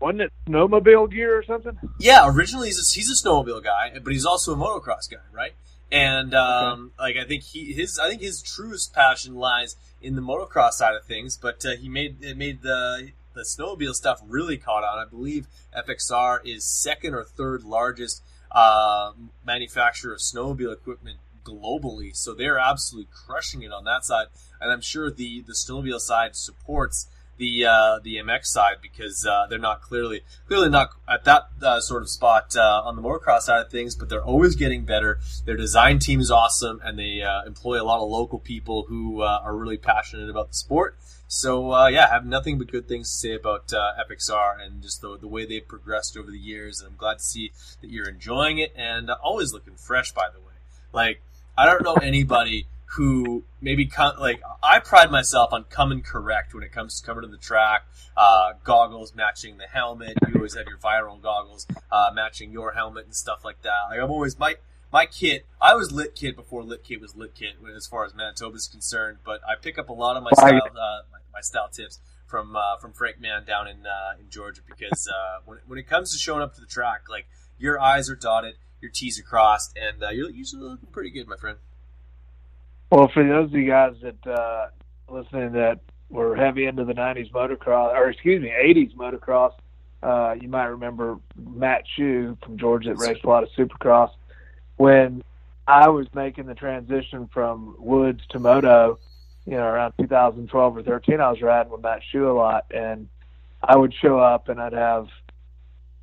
wasn't it snowmobile gear or something? Yeah, originally he's a, he's a snowmobile guy, but he's also a motocross guy, right? And um, okay. like I think he his I think his truest passion lies in the motocross side of things, but uh, he made it made the the snowmobile stuff really caught on. I believe FXR is second or third largest uh, manufacturer of snowmobile equipment globally, so they're absolutely crushing it on that side. And I'm sure the the snowmobile side supports the uh, the MX side because uh, they're not clearly clearly not at that uh, sort of spot uh, on the motocross side of things, but they're always getting better. Their design team is awesome, and they uh, employ a lot of local people who uh, are really passionate about the sport. So yeah, I have nothing but good things to say about FXR and just the, the way they've progressed over the years. And I'm glad to see that you're enjoying it and always looking fresh. By the way, like I don't know anybody who maybe come, like I pride myself on coming correct when it comes to coming to the track. Uh, goggles matching the helmet. You always have your viral goggles uh, matching your helmet and stuff like that. Like I'm always my my kit. I was lit kit before lit kit was lit kit as far as Manitoba is concerned. But I pick up a lot of my style uh, my, my, style tips from uh, from Frank Mann down in uh, in Georgia because uh, when when it comes to showing up to the track, like your I's are dotted, your T's are crossed, and you're usually looking pretty good, my friend. Well, for those of you guys that uh, listening that were heavy into the '90s motocross, or excuse me, '80s motocross, uh, you might remember Matt Shue from Georgia that raced a lot of Supercross. When I was making the transition from woods to moto, you know, around 2012 or 13, I was riding with Matt Shue a lot, and I would show up and I'd have,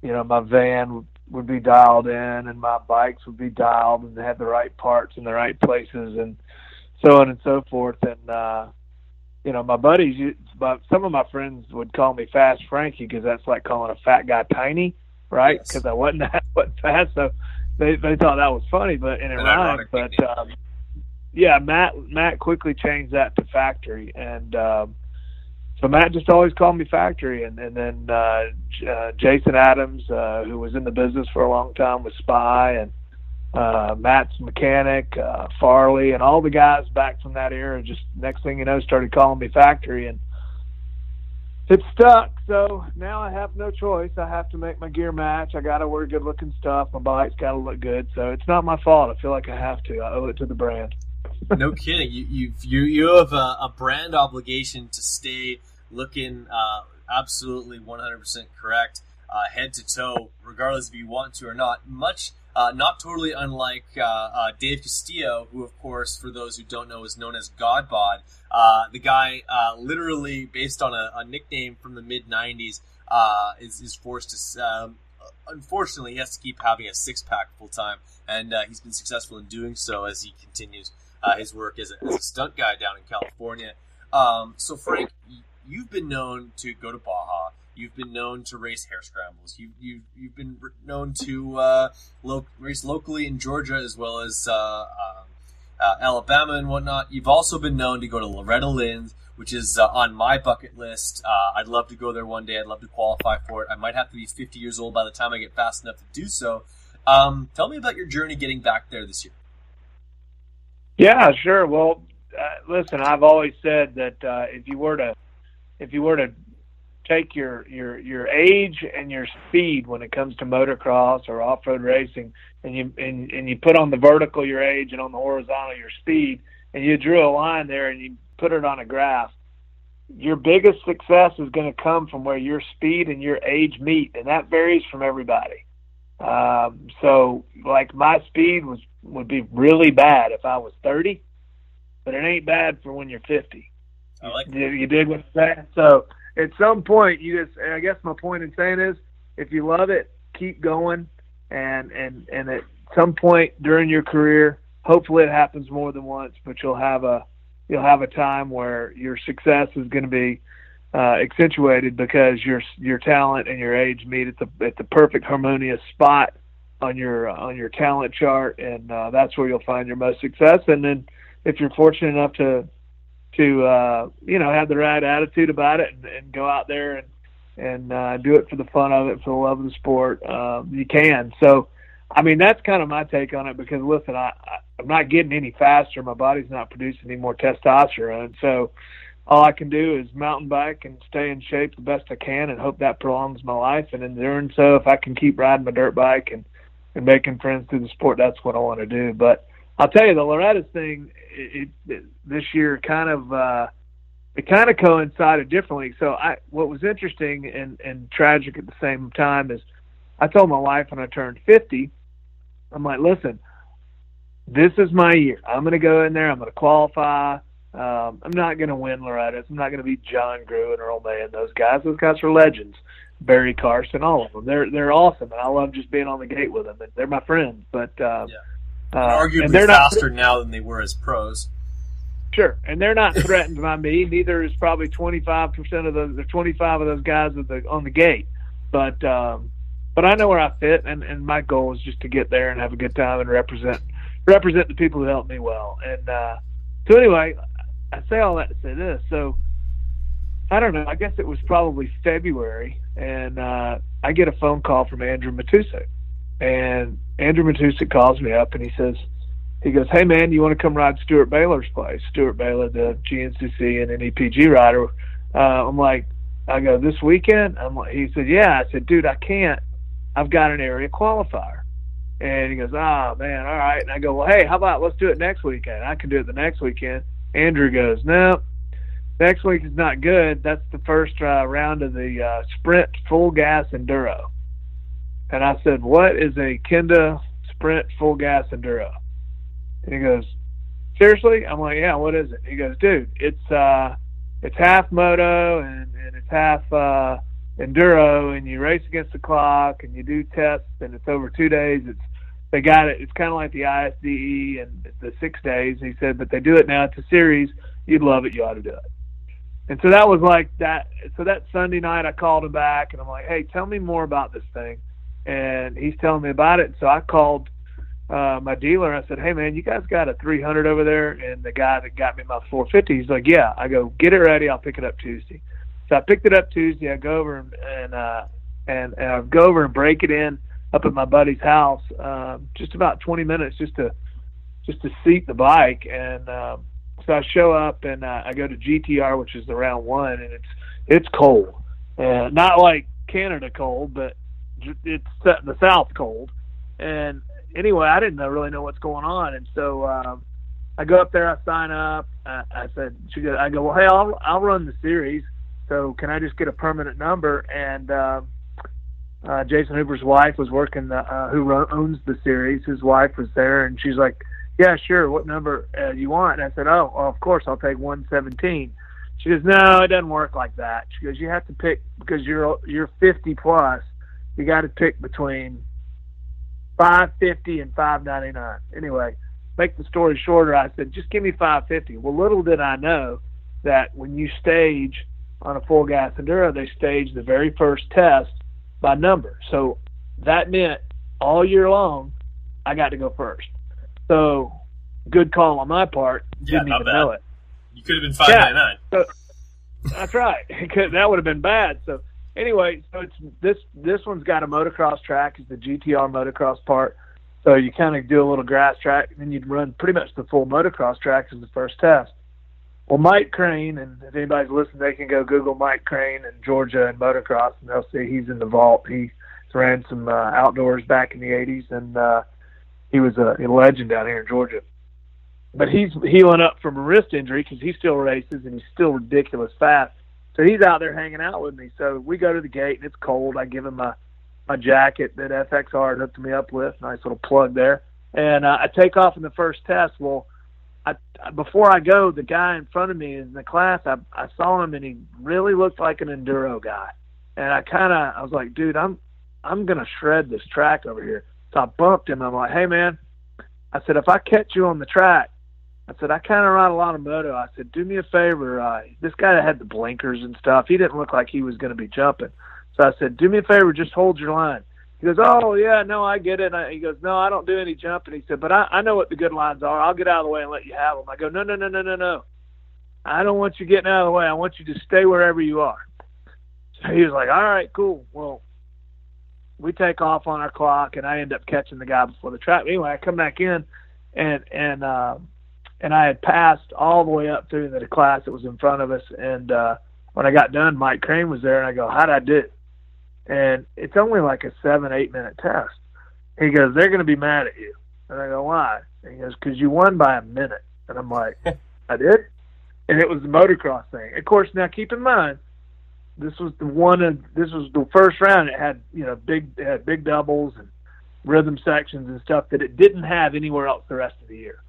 you know, my van would be dialed in and my bikes would be dialed and they had the right parts in the right places and so on and so forth. And uh, you know, my buddies, but some of my friends would call me Fast Frankie because that's like calling a fat guy tiny, right? Because yes. I wasn't that was fast, so they they thought that was funny, but and it rhymed. But um, yeah, Matt Matt quickly changed that to Factory, and um, so Matt just always called me Factory, and and then uh, uh, Jason Adams, uh, who was in the business for a long time with Spy, and uh, Matt's mechanic, uh, Farley, and all the guys back from that era. Just next thing you know, started calling me factory, and it stuck. So now I have no choice. I have to make my gear match. I got to wear good looking stuff. My bike's got to look good. So it's not my fault. I feel like I have to. I owe it to the brand. no kidding. You you you you have a, a brand obligation to stay looking uh, absolutely 100% correct, uh, head to toe, regardless if you want to or not. Much uh, not totally unlike uh, uh, Dave Castillo, who, of course, for those who don't know, is known as Godbod. Uh, the guy, uh, literally based on a, a nickname from the mid '90s, uh, is, is forced to. Um, unfortunately, he has to keep having a six pack full time, and he's been successful in doing so as he continues his work as a, as a, stunt guy down in California. Um, so, Frank, you've been known to go to Baja. You've been known to race hare scrambles. You, you, you've been known to uh, lo- race locally in Georgia as well as uh, uh, uh, Alabama and whatnot. You've also been known to go to Loretta Lynn's, which is uh, on my bucket list. Uh, I'd love to go there one day. I'd love to qualify for it. I might have to be 50 years old by the time I get fast enough to do so. Um, tell me about your journey getting back there this year. Yeah, sure. Well, listen, I've always said that if you were to if you were to take your your your age and your speed when it comes to motocross or off-road racing and you and, and you put on the vertical your age and on the horizontal your speed and you drew a line there and you put it on a graph your biggest success is going to come from where your speed and your age meet and that varies from everybody um, so like my speed was would be really bad if I was 30 but it ain't bad for when you're 50. I like You, you dig what I'm saying? So at some point, you just, I guess my point in saying is, if you love it, keep going, and and and at some point during your career, hopefully it happens more than once, but you'll have a you'll have a time where your success is going to be uh, accentuated because your your talent and your age meet at the at the perfect harmonious spot on your on your talent chart, and uh, that's where you'll find your most success. And then if you're fortunate enough to to uh, you know have the right attitude about it and, and go out there and and uh, do it for the fun of it, for the love of the sport, um, you can. So, I mean, that's kind of my take on it because listen, I I'm not getting any faster. My body's not producing any more testosterone, so all I can do is mountain bike and stay in shape the best I can and hope that prolongs my life. And in doing so, if I can keep riding my dirt bike and and making friends through the sport, that's what I want to do. But I'll tell you, the Loretta's thing it, it, this year kind of uh, it kind of coincided differently. So I what was interesting and and tragic at the same time is I told my wife when I turned 50, I'm like, listen, this is my year. I'm going to go in there. I'm going to qualify. Um, I'm not going to win Loretta's. I'm not going to be John Grew and Earl May and those guys. Those guys are legends. Barry Carsten, all of them. They're they're awesome, and I love just being on the gate with them. And they're my friends. But uh, Yeah. Uh, arguably and they're not faster now than they were as pros. Sure, and they're not threatened by me. Neither is probably twenty five percent of those. The twenty five of those guys at the, on the gate. But um, but I know where I fit, and and my goal is just to get there and have a good time and represent represent the people who helped me well. And uh, so anyway, I say all that to say this. So I don't know. I guess it was probably February, and uh, I get a phone call from Andrew Matusik, and Andrew Matusik calls me up and he says he goes, "Hey man, you want to come ride Steward Baylor's place? Steward Baylor, the GNCC and NEPG rider." Uh, I'm like, I go this weekend. I'm like, he said, "Yeah." I said, "Dude, I can't. I've got an area qualifier." And he goes, "Ah, man, all right." And I go, "Well, hey, how about let's do it next weekend? I can do it the next weekend." Andrew goes, "No, next week is not good. That's the first uh, round of the uh, sprint full gas enduro." And I said, "What is a Kenda sprint full gas enduro?" And he goes, seriously? I'm like, yeah, what is it? He goes, dude, it's uh, it's half moto and, and it's half uh, enduro, and you race against the clock and you do tests, and it's over two days. It's they got it. It's kind of like the ISDE and the six days. He said, but they do it now. It's a series. You'd love it. You ought to do it. And so that was like that. So that Sunday night, I called him back, and I'm like, hey, tell me more about this thing. And he's telling me about it. So I called uh, my dealer. I said, "Hey man, you guys got a 300 over there?" And the guy that got me my 450, he's like, "Yeah." I go, "Get it ready. I'll pick it up Tuesday." So I picked it up Tuesday. I go over and and uh, and, and I go over and break it in up at my buddy's house. Um, just about 20 minutes just to just to seat the bike. And um, so I show up and uh, I go to GTR, which is the round one, and it's it's cold, and not like Canada cold, but it's the South cold. And anyway, I didn't really know what's going on, and so um, I go up there, I sign up. I, I said, she goes, I go, well, hey, I'll I'll run the series, so can I just get a permanent number? And uh, uh, Jason Hooper's wife was working, the, uh, who ro- owns the series. His wife was there, and she's like, yeah, sure. What number uh, you want? And I said, oh, well, of course, I'll take 117. She goes, no, it doesn't work like that. She goes, you have to pick because you're you're 50 plus. You got to pick between 550 and 599. Anyway, make the story shorter, I said, just give me 550. Well, little did I know that when you stage on a full gas enduro, they stage the very first test by number. So that meant all year long, I got to go first. So good call on my part. Yeah, Didn't even bad. know it. You could have been five ninety nine. That's right. that would have been bad. So anyway, so it's this this one's got a motocross track. It's the GTR motocross part. So you kind of do a little grass track, and then you'd run pretty much the full motocross track as the first test. Well, Mike Crane, and if anybody's listening, they can go Google Mike Crane and Georgia and motocross, and they'll see he's in the vault. He ran some uh, outdoors back in the '80s, and uh, he was a, a legend down here in Georgia. But he's healing up from a wrist injury because he still races and he's still ridiculous fast. So he's out there hanging out with me. So we go to the gate and it's cold. I give him my my jacket that FXR had hooked me up with, nice little plug there. And uh, I take off in the first test. Well, I, before I go, the guy in front of me in the class, I, I saw him and he really looked like an enduro guy. And I kind of, I was like, dude, I'm, I'm going to shred this track over here. So I bumped him. I'm like, hey man, I said, if I catch you on the track, I said, I kind of ride a lot of moto. I said, do me a favor. Uh, this guy had the blinkers and stuff, he didn't look like he was going to be jumping. So I said, do me a favor, just hold your line. He goes, oh yeah, no, I get it. I, he goes, no, I don't do any jumping. He said, but I, I know what the good lines are. I'll get out of the way and let you have them. I go, no, no, no, no, no, no. I don't want you getting out of the way. I want you to stay wherever you are. So he was like, all right, cool. Well, we take off on our clock, and I end up catching the guy before the track. Anyway, I come back in, and and uh, and I had passed all the way up through the class that was in front of us. And uh, when I got done, Mike Crane was there, and I go, "How'd I do?" And it's only like a seven, eight minute test. He goes, "They're going to be mad at you," and I go, "Why?" And he goes, "Because you won by a minute." And I'm like, "I did," and it was the motocross thing. Of course, now keep in mind this was the one of this was the first round. It had you know big it had big doubles and rhythm sections and stuff that it didn't have anywhere else the rest of the year.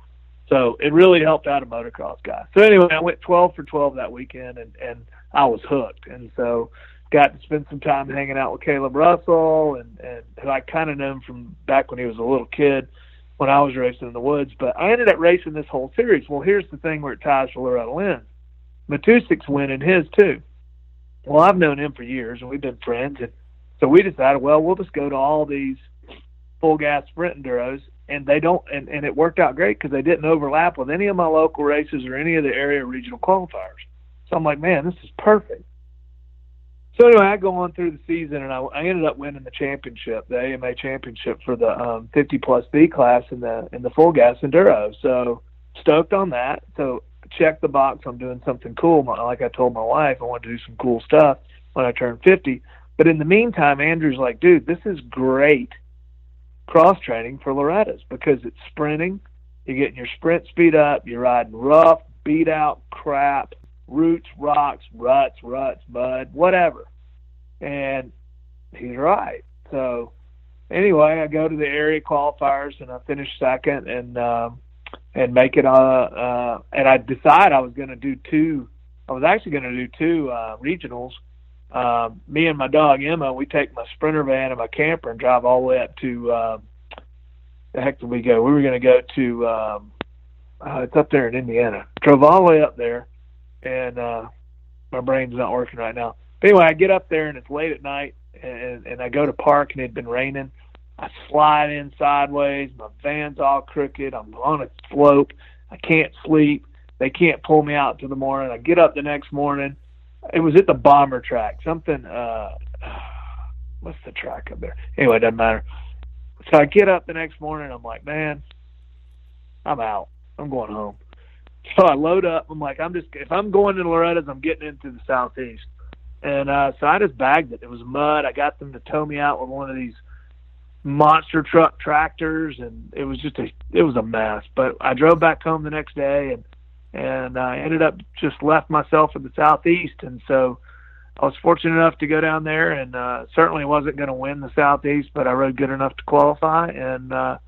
So it really helped out a motocross guy. So anyway, I went 12 for 12 that weekend, and and I was hooked. And so got to spend some time hanging out with Kailub Russell, and and who I kind of knew him from back when he was a little kid when I was racing in the woods. But I ended up racing this whole series. Well, here's the thing where it ties for Loretta Lynn's. Matusik's winning his too. Well, I've known him for years, and we've been friends, and so we decided, well, we'll just go to all these full gas sprint enduros, and they don't, and, and it worked out great because they didn't overlap with any of my local races or any of the area regional qualifiers. So I'm like, man, this is perfect. So anyway, I go on through the season, and I, I ended up winning the championship, the AMA championship for the um, 50 plus B class in the in the full gas enduro. So stoked on that. So check the box i'm doing something cool. Like I told my wife, I want to do some cool stuff when I turn 50. But in the meantime, Andrew's like, dude, this is great cross training for Loretta's because it's sprinting. You're getting your sprint speed up. You're riding rough, beat out crap, roots, rocks, ruts, ruts, mud, whatever. And he's right. So anyway, I go to the area qualifiers and I finish second. And um, and make it uh, uh and I decide I was going to do two I was actually going to do two uh regionals uh, me and my dog Emma we take my sprinter van and my camper and drive all the way up to uh, the heck did we go we were going to go to um uh, it's up there in Indiana drove all the way up there and uh my brain's not working right now but anyway I get up there and it's late at night and and I go to park and it had been raining I slide in sideways. My van's all crooked. I'm on a slope. I can't sleep. They can't pull me out till the morning. I get up the next morning. It was at the bomber track. Something. uh What's the track up there? Anyway, it doesn't matter. So I get up the next morning. I'm like, man, I'm out. I'm going home. So I load up. I'm like, I'm just if I'm going to Loretta's, I'm getting into the southeast. And uh, so I just bagged it. It was mud. I got them to tow me out with one of these monster truck tractors and it was just a it was a mess but i drove back home the next day and and i ended up just left myself in the southeast and so i was fortunate enough to go down there and uh certainly wasn't going to win the southeast but i rode good enough to qualify and uh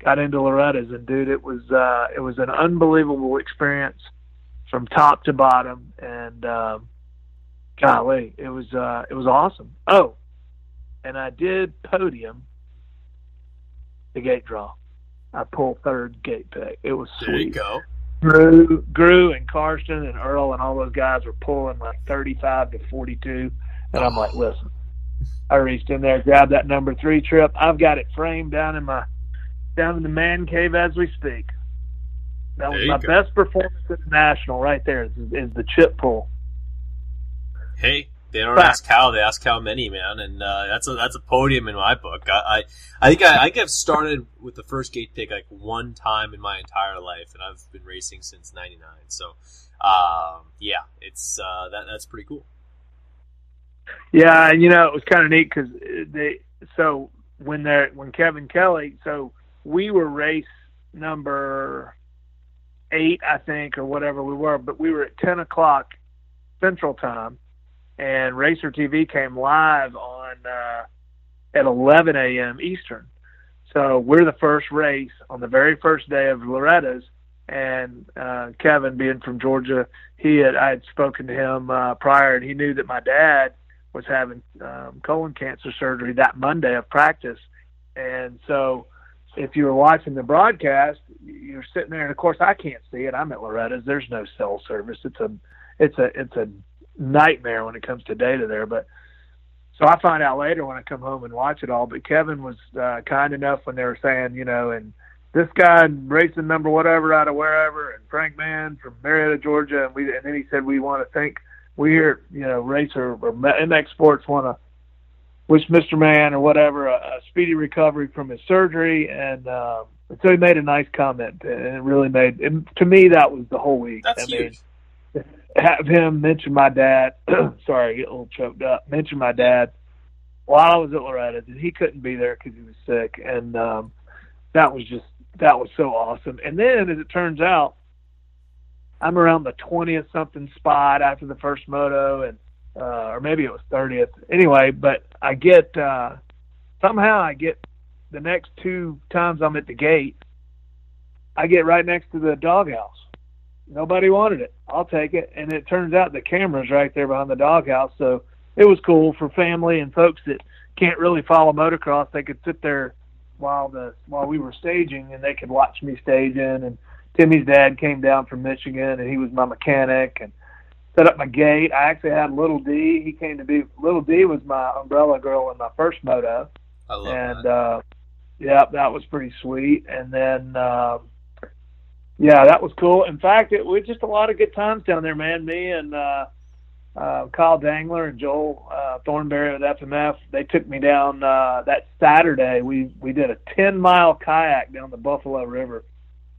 got into loretta's and dude it was uh it was an unbelievable experience from top to bottom and um golly it was uh it was awesome oh and i did podium the gate draw. I pulled third gate pick. It was sweet. There you go. Gru, Gru, and Carsten and Earl and all those guys were pulling like 35 to 42, and I'm like, listen. I reached in there, grabbed that number three trip. I've got it framed down in my down in the man cave as we speak. That was my go. best performance at the national, right there. Is, is the chip pull. Hey, they don't ask how, they ask how many, man, and uh, that's a that's a podium in my book. I I, I think I, I think I've started with the first gate pick like one time in my entire life, and I've been racing since '99. So, um, yeah, it's uh, that that's pretty cool. Yeah, and you know it was kind of neat because they so when they when Kevin Kelly so we were race number eight I think or whatever we were, but we were at ten o'clock Central Time and Racer TV came live on uh, at 11 a.m. Eastern. So we're the first race on the very first day of Loretta's and uh, Kevin, being from Georgia, he had I had spoken to him uh, prior, and he knew that my dad was having um, colon cancer surgery that Monday of practice, and so if you were watching the broadcast, you're sitting there, and of course I can't see it. I'm at Loretta's. There's no cell service. It's a it's a it's a nightmare when it comes to data there. But so I find out later when I come home and watch it all. But Kevin was uh, kind enough when they were saying, you know, and this guy racing number whatever out of wherever, and Frank Mann from Marietta, Georgia, and we and then he said we want to thank we here, you know, racer or MX Sports want to wish Mr. Mann or whatever a, a speedy recovery from his surgery, and um, so he made a nice comment, and it really made it, to me that was the whole week. That's I huge. Have him mention my dad. sorry, I get a little choked up. Mention my dad while I was at Loretta's, and he couldn't be there because he was sick, and um, that was just that was so awesome. And then, as it turns out, I'm around the 20th something spot after the first moto, and uh, or maybe it was 30th. Anyway, but I get uh, somehow I get the next two times I'm at the gate, I get right next to the doghouse. Nobody wanted it. I'll take it, and it turns out the camera's right there behind the doghouse, so it was cool for family and folks that can't really follow motocross. They could sit there while the while we were staging, and they could watch me staging. And Timmy's dad came down from Michigan, and he was my mechanic and set up my gate. I actually had Little D. He came to be Little D was my umbrella girl in my first moto, I love and that. uh, yeah, that was pretty sweet. And then um, yeah, that was cool. In fact, it was just a lot of good times down there, man. Me and uh, uh, Kyle Dangler and Joel uh, Thornberry with FMF. They took me down uh, that Saturday. We we did a ten mile kayak down the Buffalo River,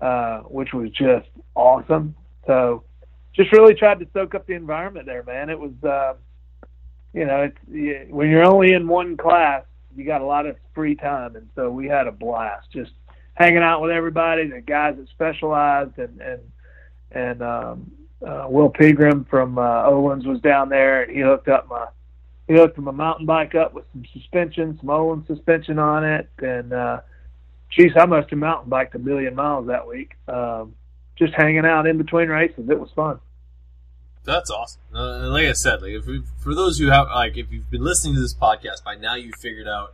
uh, which was just awesome. So, just really tried to soak up the environment there, man. It was, uh, you know, it's when you're only in one class, you got a lot of free time, and so we had a blast just hanging out with everybody, the guys that specialized, and and and um, uh, Will Pegram from uh, Öhlins was down there, and he hooked up my he hooked my mountain bike up with some suspension, some Öhlins suspension on it, and uh, geez, I must have mountain biked a million miles that week. Um, just hanging out in between races, it was fun. That's awesome. Uh, like I said, like if we, for those who have like if you've been listening to this podcast by now, you figured out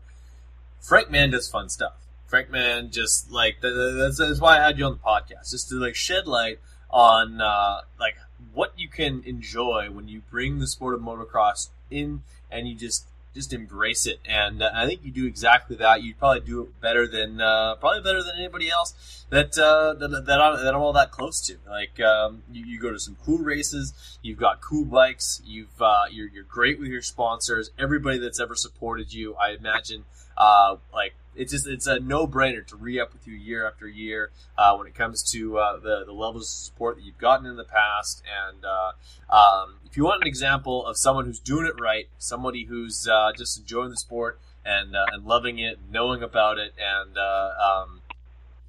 Frank Mann does fun stuff. Frank Mann just like that's, that's why I had you on the podcast, just to like shed light on uh, like what you can enjoy when you bring the sport of motocross in and you just just embrace it. And uh, I think you do exactly that. You probably do it better than uh, probably better than anybody else that uh, that, that, I'm, that I'm all that close to. Like um, you, you, go to some cool races. You've got cool bikes. You've uh, you're you're great with your sponsors. Everybody that's ever supported you, I imagine, uh, like it's just it's a no brainer to re up with you year after year uh, when it comes to uh, the the levels of support that you've gotten in the past. And uh, um, if you want an example of someone who's doing it right, somebody who's uh, just enjoying the sport and uh, and loving it, knowing about it, and um,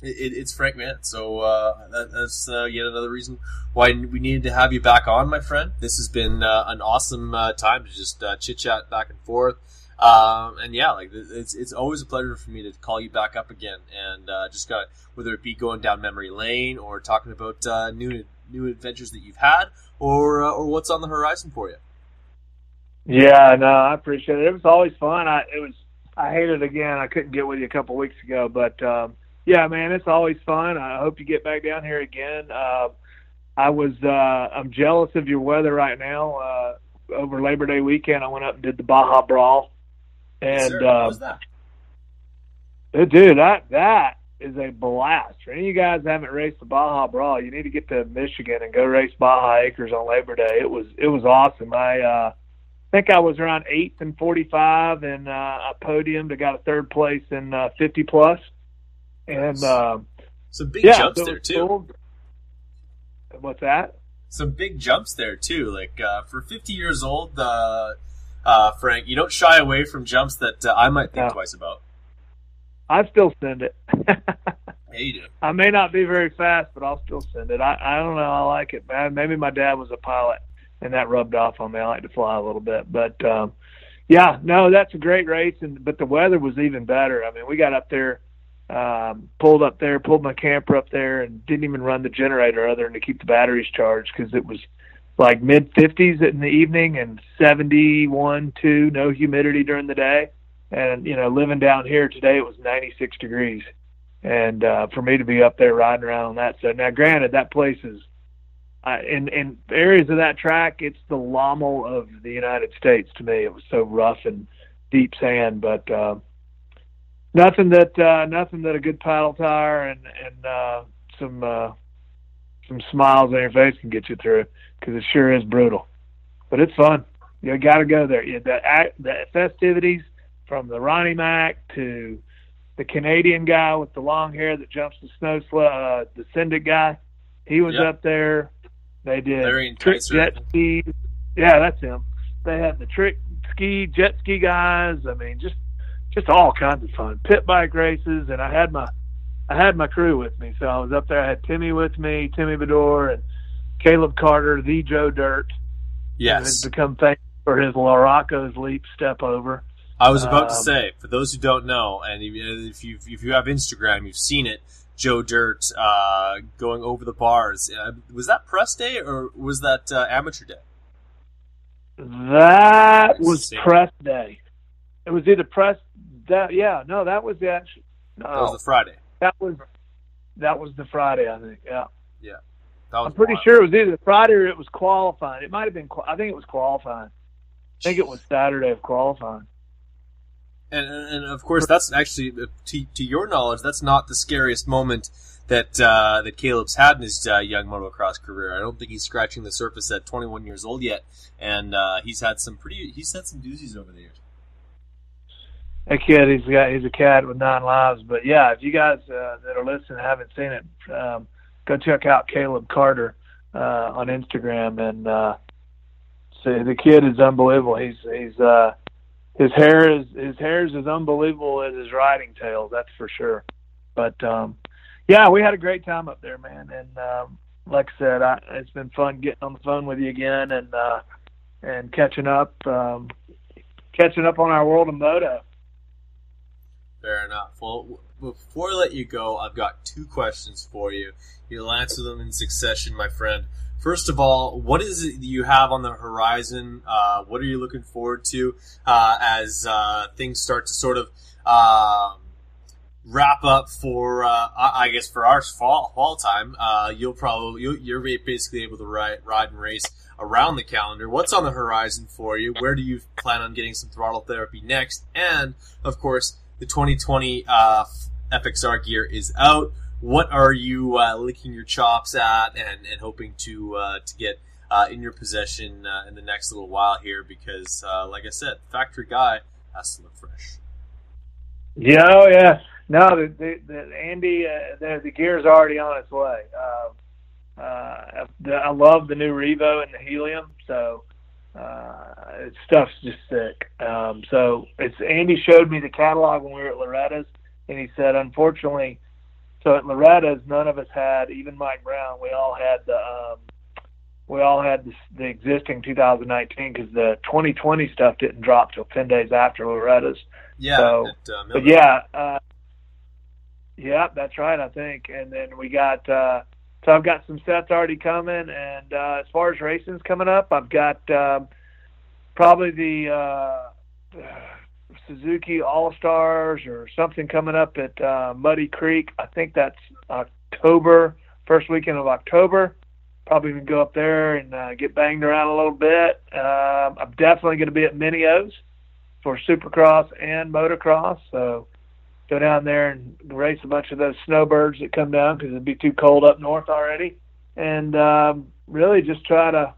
it, it's Frank Mann. So that, that's yet another reason why we needed to have you back on, my friend. This has been an awesome time to just chit chat back and forth. Um, and yeah, like it's it's always a pleasure for me to call you back up again, and uh, just got whether it be going down memory lane or talking about uh, new new adventures that you've had, or uh, or what's on the horizon for you. Yeah, no, I appreciate it. It was always fun. I it was I hate it again. I couldn't get with you a couple weeks ago, but um, yeah, man, it's always fun. I hope you get back down here again. Uh, I was uh, I'm jealous of your weather right now. Uh, over Labor Day weekend, I went up and did the Baja Brawl and Sir, uh, that? dude, that that is a blast. For any of you guys that haven't raced the Baja Brawl, you need to get to Michigan and go race Baja Acres on Labor Day. It was it was awesome. I uh, think I was around eighth and forty five, and uh, I podiumed. I got a third place in uh, fifty plus, and uh, some big yeah, jumps so there too. cool. What's that? Some big jumps there too. Like uh, for fifty years old, uh, uh, Frank, you don't shy away from jumps that uh, I might think No. twice about. I still send it. Yeah, you do. I may not be very fast, but I'll still send it. I, I don't know. I like it, man. Maybe my dad was a pilot, and that rubbed off on me. I like to fly a little bit, but um, yeah, no, that's a great race. And but the weather was even better. I mean, we got up there um, pulled up there, pulled my camper up there, and didn't even run the generator other than to keep the batteries charged because it was like mid 50s in the evening and 71 2 no humidity during the day. And you know living down here today it was 96 degrees. And uh for me to be up there riding around on that so now granted that place is uh, in in areas of that track it's the Lommel of the United States to me. It was so rough and deep sand but uh nothing that uh nothing that a good paddle tire and and uh some uh some smiles on your face can get you through because it sure is brutal, but it's fun. You got to go there. Yeah, the the festivities from the Ronnie Mac to the Canadian guy with the long hair that jumps the snow slow, uh, the Syndic guy. He was Yep. up there. They did trick jet skis. Yeah, that's him. They had the trick ski, jet ski guys. I mean, just just all kinds of fun. Pit bike races, and I had my I had my crew with me. So I was up there. I had Timmy with me, Timmy Bedore, and Caleb Carter, the Joe Dirt, who Yes. has become famous for his LaRocco's leap step over. I was about to Um, say, for those who don't know, and if if you if you have Instagram, you've seen it. Joe Dirt uh, going over the bars. Uh, was that press day or was that uh, amateur day? That was press day. It was either press. That yeah, no, that was the actual. No, That was the Friday. That was that was the Friday. I think. Yeah, That was I'm pretty wild. sure it was either Friday or it was qualifying. It might have been. I think it was qualifying. I think it was Saturday of qualifying. And, and, of course, that's actually to, to your knowledge, that's not the scariest moment that uh, that Caleb's had in his uh, young motocross career. I don't think he's scratching the surface at 21 years old yet, and uh, he's had some pretty he's had some doozies over the years. That kid, he's got he's a cat with nine lives. But yeah, if you guys uh, that are listening haven't seen it, um, go check out Caleb Carter uh, on Instagram and uh, see the kid is unbelievable. He's he's uh, his hair is his hair is as unbelievable as his riding tail. That's for sure. But um, yeah, we had a great time up there, man. And um, like I said, I, it's been fun getting on the phone with you again and uh, and catching up, um, catching up on our world of moto. Fair enough. Well, before I let you go, I've got two questions for you. You'll answer them in succession, my friend. First of all, what is it you have on the horizon? Uh, what are you looking forward to uh, as uh, things start to sort of um, wrap up for, uh, I guess, for our fall fall time? Uh, you'll probably you'll, you're basically able to ride ride and race around the calendar. What's on the horizon for you? Where do you plan on getting some throttle therapy next? And of course, the 2020 uh, FXR gear is out. What are you uh, licking your chops at and, and hoping to uh, to get uh, in your possession uh, in the next little while here? Because, uh, like I said, factory guy has to look fresh. Yeah, oh yeah. No, the, the, the Andy, the, the gear's already on its way. The, I love the new Revo and the Helium, so uh, it stuff's just sick. Um, so it's Andy showed me the catalog when we were at Loretta's, and he said, unfortunately, so at Loretta's, none of us had, even Mike Brown, we all had the, um, we all had the, the existing 2019 because the 2020 stuff didn't drop till 10 days after Loretta's. Yeah, So, at, uh, But yeah, uh, yeah, that's right. I think, and then we got. Uh, so I've got some sets already coming, and uh, as far as racing's coming up, I've got um, probably the uh, Suzuki All Stars or something coming up at uh, Muddy Creek. I think that's October, first weekend of October. Probably gonna go up there and uh, get banged around a little bit. Um, I'm definitely to be at Mini O's for Supercross and motocross. So go down there and race a bunch of those snowbirds that come down because it'd be too cold up north already. And um, really just try to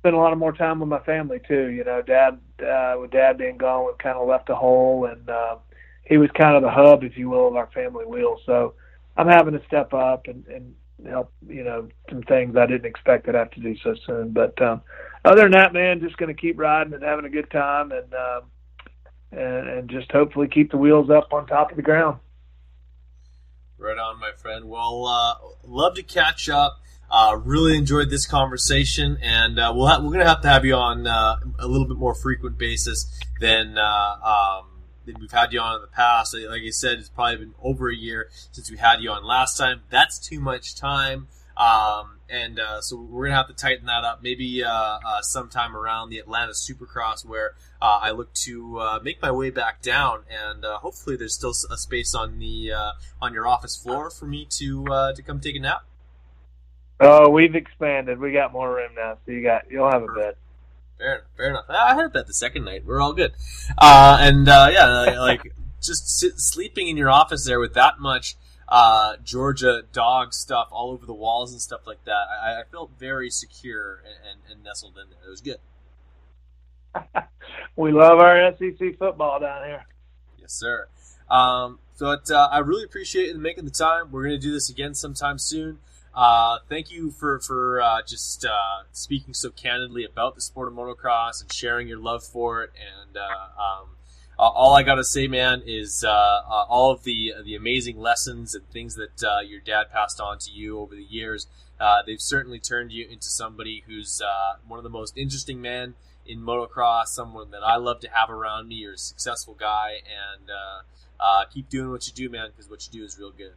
spend a lot of more time with my family too. You know, dad uh, with dad being gone, we've kind of left a hole, and uh, he was kind of the hub, if you will, of our family wheel. So I'm having to step up and, and help. You know, some things I didn't expect that I have to do so soon. But um, other than that, man, just going to keep riding and having a good time, and um, and, and just hopefully keep the wheels up on top of the ground. Right on, my friend. Well, uh, love to catch up. Uh, really enjoyed this conversation, and uh, we'll ha- we're gonna have to have you on uh, a little bit more frequent basis than uh, um, we've had you on in the past. Like I said, it's probably been over a year since we had you on last time. That's too much time. Um, and uh, so we're gonna have to tighten that up. Maybe uh, uh, sometime around the Atlanta Supercross, where uh, I look to uh, make my way back down, and uh, hopefully there's still a space on the on your office floor for me to to come take a nap. Oh, we've expanded. We got more room now, so you got you'll have a bed. Fair enough. Fair enough. I had that the second night. We're all good. and yeah, like just sit, sleeping in your office there with that much uh, Georgia dog stuff all over the walls and stuff like that. I, I felt very secure and, and, and, nestled in there. It was good. we love our SEC football down here. Yes, sir. Um, but uh, I really appreciate you making the time. We're going to do this again sometime soon. Uh, thank you for for uh, just uh, speaking so candidly about the sport of motocross and sharing your love for it and uh, um, uh, all I gotta say, man, is uh, uh, all of the the amazing lessons and things that uh, your dad passed on to you over the years. Uh, they've certainly turned you into somebody who's uh, one of the most interesting men in motocross. Someone that I love to have around me. You're a successful guy, and keep doing what you do, man, because what you do is real good.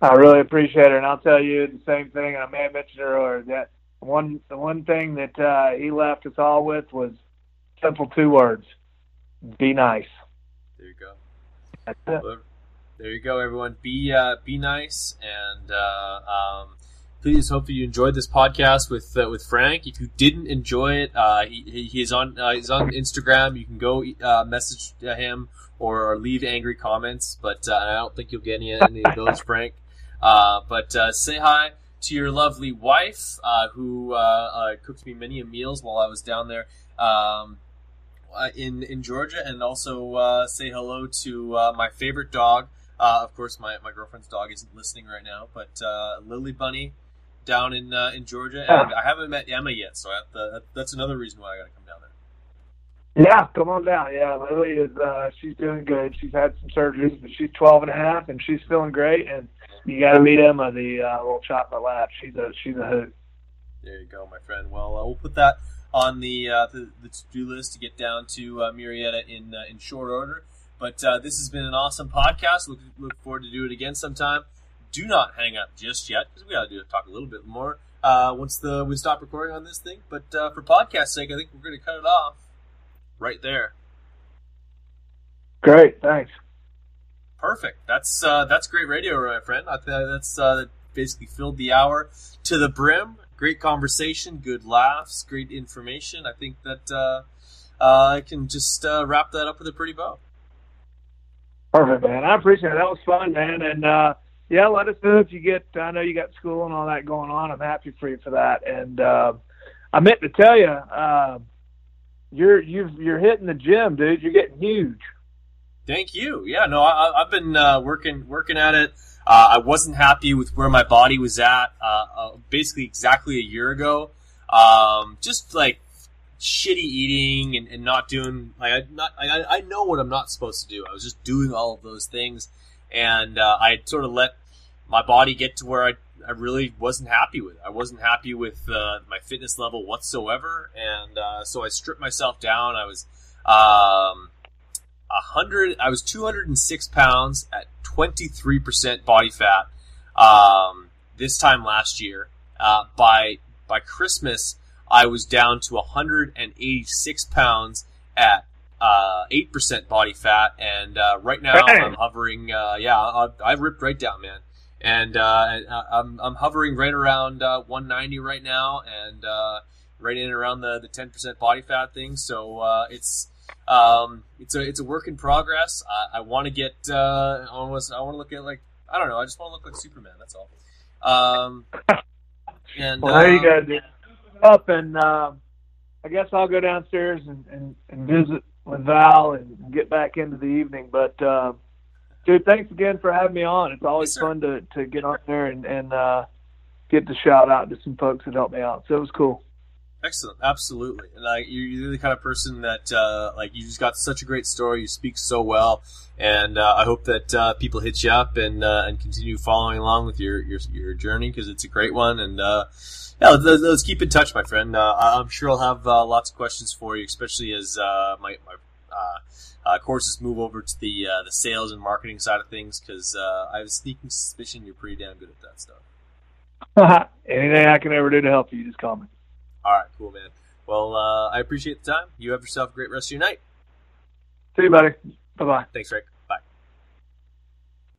I really appreciate it, and I'll tell you the same thing. I may have mentioned earlier that one the one thing that he left us all with was simple two words be nice. There you go. Well, there you go, everyone. Be uh, be nice, and uh, um, please. Hopefully, you enjoyed this podcast with uh, with Frank. If you didn't enjoy it, uh, he, he's on uh, he's on Instagram. You can go uh, message him or leave angry comments, but I don't think you'll get any, any of those, Frank. but say hi to your lovely wife, who cooked me many meals while I was down there. Um, uh, in in Georgia, and also uh, say hello to uh, my favorite dog. Uh, of course, my, my girlfriend's dog isn't listening right now, but uh, Lily Bunny down in uh, in Georgia, and I haven't met Emma yet, so to, that's another reason why I got to come down there. Yeah, come on down. Yeah, Lily is she's doing good. She's had some surgeries, but she's 12 and a half, and she's feeling great. And you got to meet Emma, the little chocolate lab. She's a she's a hoot. There you go, my friend. Well, we'll put that on the uh, the, the to do list to get down to uh, Marietta in uh, in short order. But uh, this has been an awesome podcast. Look, look forward to do it again sometime. Do not hang up just yet because we got to do talk a little bit more uh, once the we stop recording on this thing. But uh, for podcast sake, I think we're going to cut it off right there. Great, thanks. Perfect. That's that's great radio, my friend. I, that's basically filled the hour to the brim great conversation, good laughs, great information. I think that uh, uh, I can just uh, wrap that up with a pretty bow. Perfect, man. I appreciate it. That was fun, man. And uh, yeah, let us know if you get. I know you got school and all that going on. I'm happy for you for that. And uh, I meant to tell you, uh, you're you've you're hitting the gym, dude. You're getting huge. Thank you. Yeah, no, I, have been uh, working working at it. Uh, I wasn't happy with where my body was at uh, uh, basically exactly a year ago. Um, just like shitty eating and, and not doing like I not I, know what I'm not supposed to do. I was just doing all of those things, and uh, I sort of let my body get to where I I really wasn't happy with. It. I wasn't happy with uh, my fitness level whatsoever, and so I stripped myself down. I was um, hundred. I was 206 pounds at 23 percent body fat. Um, this time last year, uh, by by Christmas, I was down to 186 pounds at uh, eight percent body fat, and uh, right now I'm hovering. Uh, yeah, I, I, ripped right down, man, and uh, I'm I'm hovering right around 190 right now, and right in around the the 10 percent body fat thing. So it's um, it's a it's a work in progress. I, I want to get uh, almost. I want to look at like I don't know. I just want to look like Superman. That's all. Um, and well, there you go, dude. Up and uh, I guess I'll go downstairs and, and, and visit with Val and get back into the evening. But uh, dude, thanks again for having me on. It's always yes, fun to to get on there and and uh, get to shout out to some folks that helped me out. So it was cool. Excellent, absolutely. And you're the kind of person that uh, like you just got such a great story. You speak so well, and uh, I hope that uh, people hit you up and uh, and continue following along with your your, your journey because it's a great one. And uh, yeah, let's, let's, keep in touch, my friend. Uh, I'm sure I'll have lots of questions for you, especially as my, my courses move over to the the sales and marketing side of things because I have a sneaking suspicion you're pretty damn good at that stuff. Anything I can ever do to help you, just call me. All right, cool, man. Well, uh, I appreciate the time. You have yourself a great rest of your night. See you, buddy. Bye bye. Thanks, Rick.